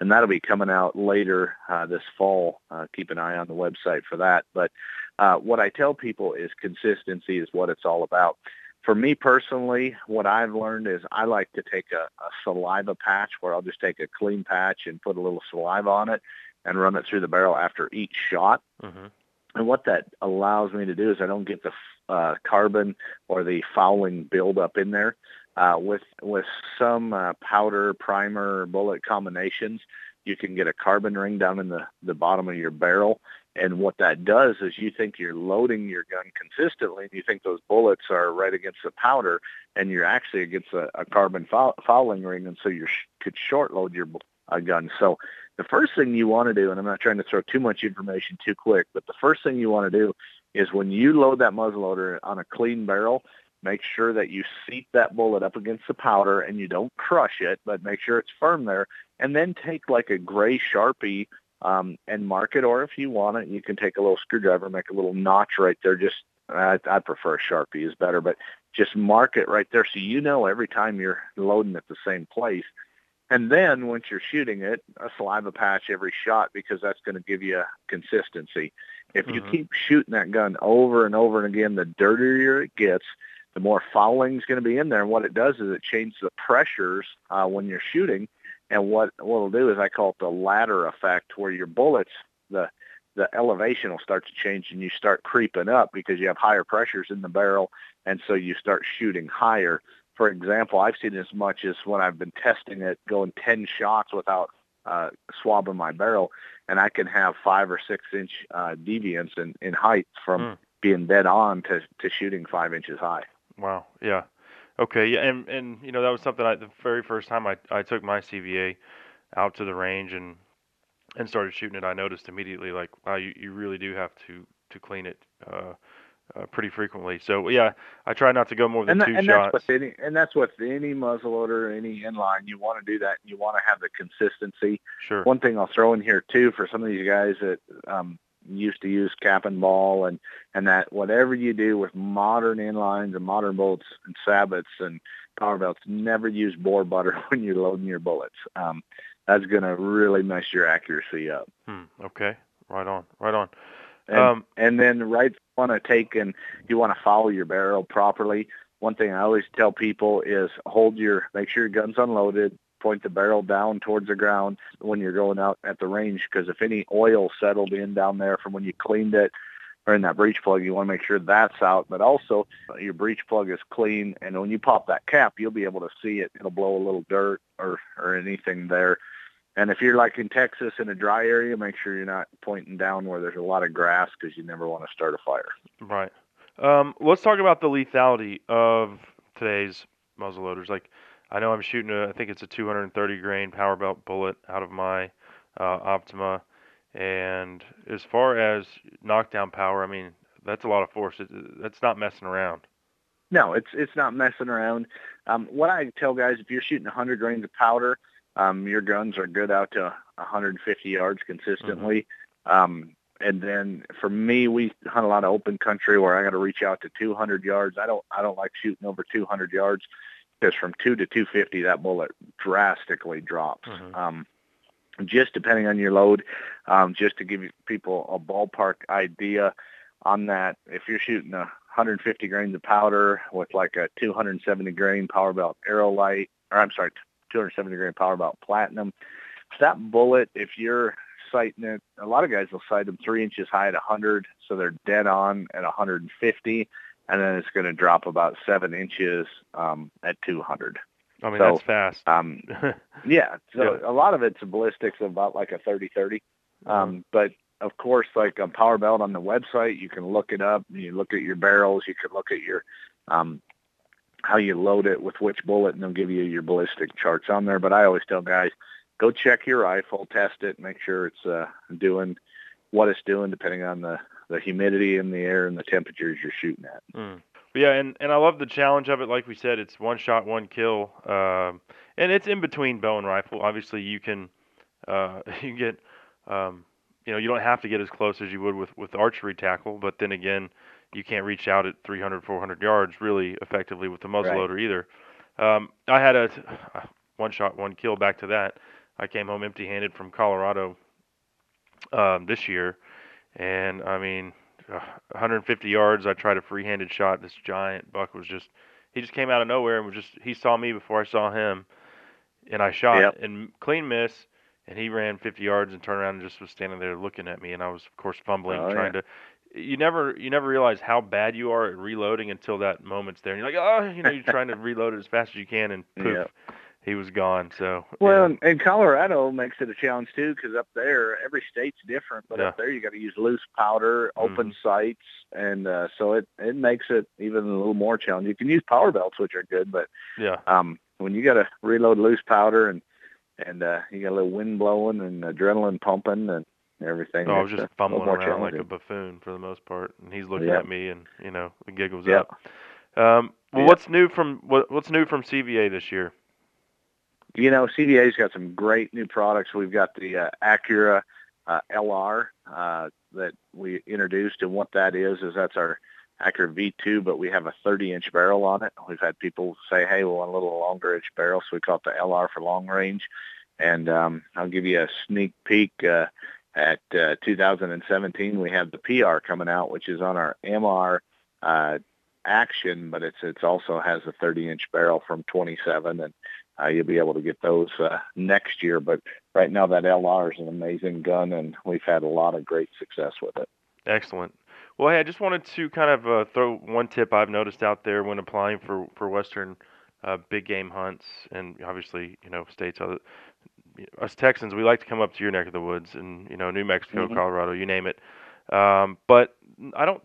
Speaker 16: and that'll be coming out later uh, this fall. Uh, keep an eye on the website for that. But uh, what I tell people is consistency is what it's all about. For me personally, what I've learned is I like to take a, a saliva patch where I'll just take a clean patch and put a little saliva on it and run it through the barrel after each shot.
Speaker 5: Mm-hmm.
Speaker 16: And what that allows me to do is I don't get the uh, carbon or the fouling buildup in there. Uh, with with some uh, powder, primer, bullet combinations, you can get a carbon ring down in the, the bottom of your barrel, And what that does is you think you're loading your gun consistently, and you think those bullets are right against the powder, and you're actually against a, a carbon foul, fouling ring, and so you sh- could short load your uh, gun. So the first thing you want to do, and I'm not trying to throw too much information too quick, but the first thing you want to do is when you load that muzzleloader on a clean barrel, make sure that you seat that bullet up against the powder and you don't crush it, but make sure it's firm there. And then take like a gray Sharpie um, and mark it, or if you want it, you can take a little screwdriver, make a little notch right there. Just I, I prefer a Sharpie is better, but just mark it right there so you know every time you're loading at the same place. And then once you're shooting it, a saliva patch every shot because that's going to give you a consistency. If you
Speaker 17: Mhm.
Speaker 16: keep shooting that gun over and over and again, the dirtier it gets, the more fouling is going to be in there. And what it does is it changes the pressures uh, when you're shooting. And what what it'll do is I call it the ladder effect, where your bullets the the elevation will start to change and you start creeping up because you have higher pressures in the barrel, and so you start shooting higher. For example, I've seen as much as when I've been testing it, going 10 shots without uh, swabbing my barrel, and I can have five or six inch uh, deviance in, in height from
Speaker 5: Hmm.
Speaker 16: being dead on to, to shooting five inches high.
Speaker 5: Wow. Yeah. Okay. Yeah. And and you know that was something I the very first time I I took my CVA out to the range and and started shooting it. I noticed immediately like wow you, you really do have to to clean it uh, uh pretty frequently. So yeah, I try not to go more than
Speaker 16: and, that,
Speaker 5: two
Speaker 16: and
Speaker 5: shots.
Speaker 16: that's any and that's with any muzzleloader, any inline. You want to do that. and You want to have the consistency.
Speaker 5: Sure.
Speaker 16: One thing I'll throw in here too for some of these guys that um, used to use cap and ball and and that whatever you do with modern inlines and modern bolts and sabots and power belts, never use bore butter when you're loading your bullets. Um, that's going to really mess your accuracy up.
Speaker 5: Hmm. Okay. Right on. Right on.
Speaker 16: And,
Speaker 5: Um,
Speaker 16: and then right want to take and you want to follow your barrel properly. One thing I always tell people is hold your make sure your gun's unloaded, point the barrel down towards the ground when you're going out at the range because if any oil settled in down there from when you cleaned it or in that breech plug, you want to make sure that's out. But also your breech plug is clean and when you pop that cap, you'll be able to see it. It'll blow a little dirt or or anything there. And if you're like in Texas in a dry area, make sure you're not pointing down where there's a lot of grass because you never want to start a fire.
Speaker 5: Right. Um, let's talk about the lethality of today's muzzleloaders. Like, I know I'm shooting a, I think it's a 230 grain power belt bullet out of my uh, Optima, and as far as knockdown power, I mean that's a lot of force. It, that's not messing around.
Speaker 16: No, it's it's not messing around. Um, what I tell guys, if you're shooting 100 grains of powder, um, your guns are good out to 150 yards consistently. Um, and then for me, we hunt a lot of open country where I got to reach out to 200 yards. I don't I don't like shooting over 200 yards because from two to 250, that bullet drastically drops. Um, just depending on your load, um, just to give you people a ballpark idea on that, if you're shooting a 150 grains of powder with like a 270 grain power belt AeroLite, or I'm sorry, 270 grain power belt platinum, that bullet, if you're sighting it, a lot of guys will sight them three inches high at 100, so they're dead on at 150, and then it's going to drop about seven inches um, at 200.
Speaker 5: I mean
Speaker 16: So,
Speaker 5: that's fast.
Speaker 16: Um, yeah, so
Speaker 5: Yeah.
Speaker 16: a lot of it's ballistics about like a 30-30.
Speaker 5: Mm-hmm.
Speaker 16: Um, but of course, like a power belt on the website, you can look it up. You look at your barrels. You can look at your um, how you load it with which bullet, and they'll give you your ballistic charts on there. But I always tell guys, go check your rifle, test it, make sure it's uh, doing what it's doing, depending on the the humidity in the air and the temperatures you're shooting at.
Speaker 5: Mm. Yeah, and, and I love the challenge of it. Like we said, it's one shot, one kill, um, and it's in between bow and rifle. Obviously, you can uh, you get um, you know you don't have to get as close as you would with with archery tackle, but then again, you can't reach out at 300, 400 yards really effectively with the muzzleloader either. Um, I had a one shot, one kill. Back to that, I came home empty-handed from Colorado um, this year, and I mean, uh, 150 yards. I tried a free-handed shot. This giant buck was just, he just came out of nowhere and was just, he saw me before I saw him, and I shot
Speaker 16: Yep.
Speaker 5: and clean miss, and he ran 50 yards and turned around and just was standing there looking at me, and I was of course fumbling,
Speaker 16: Oh,
Speaker 5: trying
Speaker 16: yeah.
Speaker 5: to. You never, you never realize how bad you are at reloading until that moment's there, and you're like, oh, you know, you're trying to reload it as fast as you can, and poof,
Speaker 16: Yep.
Speaker 5: He was gone. So
Speaker 16: Well, and, and Colorado makes it a challenge too, because up there every state's different, but up there you got to use loose powder, open sights, and uh, so it it makes it even a little more challenging. You can use power belts, which are good, but
Speaker 5: yeah,
Speaker 16: um, when you got to reload loose powder and and uh, you got a little wind blowing and adrenaline pumping and everything,
Speaker 5: No, I was just fumbling around like a buffoon for the most part, and he's looking
Speaker 16: Yeah.
Speaker 5: at me, and you know the gig was
Speaker 16: Yeah.
Speaker 5: up. Um, well,
Speaker 16: Yeah.
Speaker 5: what's new from what, what's new from CVA this year?
Speaker 16: You know, CVA's got some great new products. We've got the uh, Accura uh, LR uh, that we introduced, and what that is is that's our Accura V2, but we have a 30-inch barrel on it. We've had people say, "Hey, we want a little longer inch barrel," so we call it the LR for long range. And um, I'll give you a sneak peek. Uh, at uh, 2017, we have the PR coming out, which is on our MR uh, action, but it's it's also has a 30-inch barrel from 27, and uh, you'll be able to get those uh, next year. But right now, that LR is an amazing gun, and we've had a lot of great success with it.
Speaker 5: Excellent. Well, hey, I just wanted to kind of uh, throw one tip I've noticed out there when applying for for Western uh, big game hunts, and obviously, you know, states other. Us Texans, we like to come up to your neck of the woods, and you know, New Mexico,
Speaker 16: Mhm.
Speaker 5: Colorado, you name it. Um, but I don't.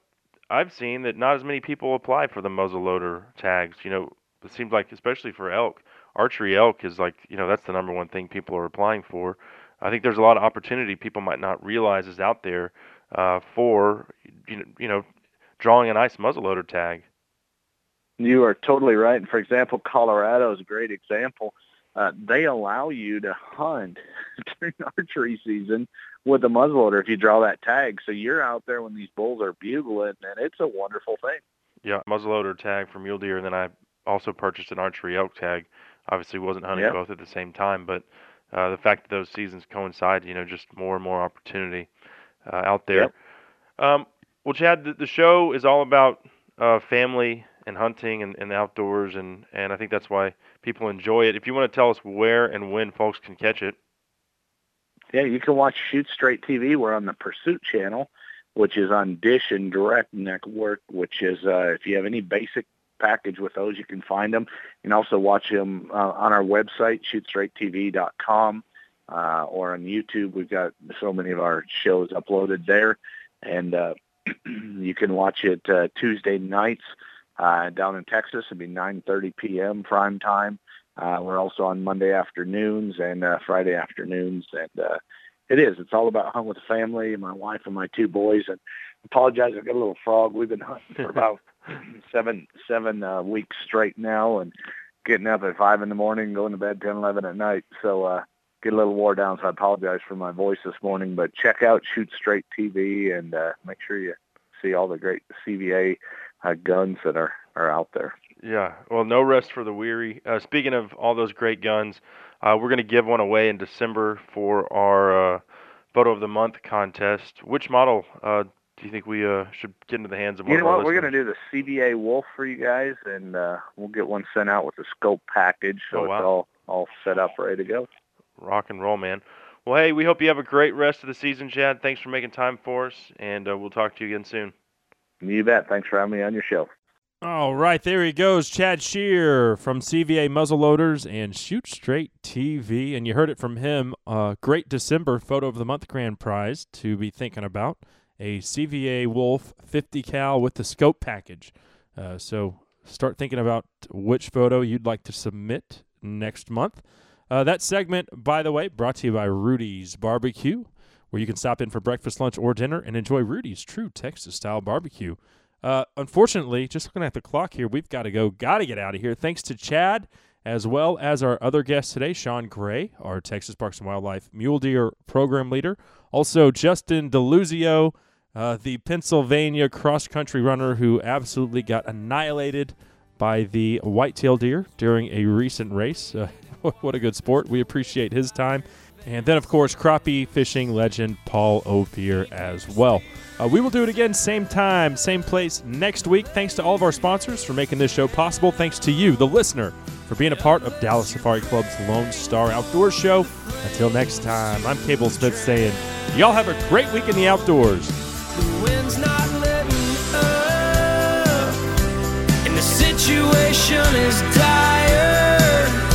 Speaker 5: I've seen that not as many people apply for the muzzleloader tags. You know, it seems like, especially for elk, archery elk is like, you know, that's the number one thing people are applying for. I think there's a lot of opportunity people might not realize is out there uh, for you know, you know drawing a nice muzzleloader tag.
Speaker 16: You are totally right. And for example, Colorado is a great example. Uh, they allow you to hunt during archery season with a muzzleloader if you draw that tag. So you're out there when these bulls are bugling, and it's a wonderful thing.
Speaker 5: Yeah, muzzleloader tag for mule deer, and then I also purchased an archery elk tag. Obviously, wasn't hunting
Speaker 16: Yeah.
Speaker 5: both at the same time, but uh, the fact that those seasons coincide, you know, just more and more opportunity uh, out there. Um, well, Chad, the, the show is all about uh, family and hunting and, and the outdoors, and, and I think that's why people enjoy it. If you want to tell us where and when folks can catch it,
Speaker 16: Yeah, you can watch Shoot Straight TV. We're on the Pursuit channel, which is on Dish and Direct Network, which is uh, if you have any basic package with those, you can find them. You can also watch them uh, on our website, shootstraighttv.com, uh, or on YouTube. We've got so many of our shows uploaded there, and uh, you can watch it uh, Tuesday nights uh, down in Texas. It'll be 9:30 p.m. prime time. Uh, we're also on Monday afternoons and uh, Friday afternoons, and uh, it is. It's all about hunting with the family, my wife and my two boys. And apologize, I got a little frog. We've been hunting for about seven seven uh, weeks straight now, and getting up at five in the morning, going to bed ten eleven at night. So uh, get a little wore down. So I apologize for my voice this morning. But check out Shoot Straight TV and uh, make sure you see all the great CVA uh, guns that are are out there.
Speaker 5: Yeah, well, no rest for the weary. Uh, speaking of all those great guns, uh, we're going to give one away in December for our uh, photo of the month contest. Which model uh, do you think we uh, should get into the hands of one
Speaker 16: You know
Speaker 5: of our
Speaker 16: what? We're going to do the CVA Wolf for you guys, and uh, we'll get one sent out with the scope package, so
Speaker 5: Oh,
Speaker 16: it's all all set up, ready to go.
Speaker 5: Rock and roll, man. Well, hey, we hope you have a great rest of the season, Chad. Thanks for making time for us, and uh, we'll talk to you again soon.
Speaker 16: You bet. Thanks for having me on your show.
Speaker 2: All right, there he goes, Chad Schearer from CVA Muzzleloaders and Shoot Straight TV. And you heard it from him. Uh, great December photo of the month grand prize to be thinking about a CVA Wolf 50 cal with the scope package. Uh, so start thinking about which photo you'd like to submit next month. Uh, that segment, by the way, brought to you by Rudy's Barbecue, where you can stop in for breakfast, lunch, or dinner and enjoy Rudy's true Texas style barbecue. Uh, unfortunately, just looking at the clock here, we've got to go. Got to get out of here. Thanks to Chad, as well as our other guest today, Sean Gray, our Texas Parks and Wildlife Mule Deer Program Leader. Also, Justin DeLuzio, uh, the Pennsylvania cross country runner who absolutely got annihilated by the whitetail deer during a recent race. Uh, what a good sport. We appreciate his time. And then, of course, crappie fishing legend Paul Opier as well. Uh, we will do it again, same time, same place next week. Thanks to all of our sponsors for making this show possible. Thanks to you, the listener, for being a part of Dallas Safari Club's Lone Star Outdoors Show. Until next time, I'm Cable Smith saying, y'all have a great week in the outdoors.
Speaker 3: The wind's not letting up, and the situation is dire.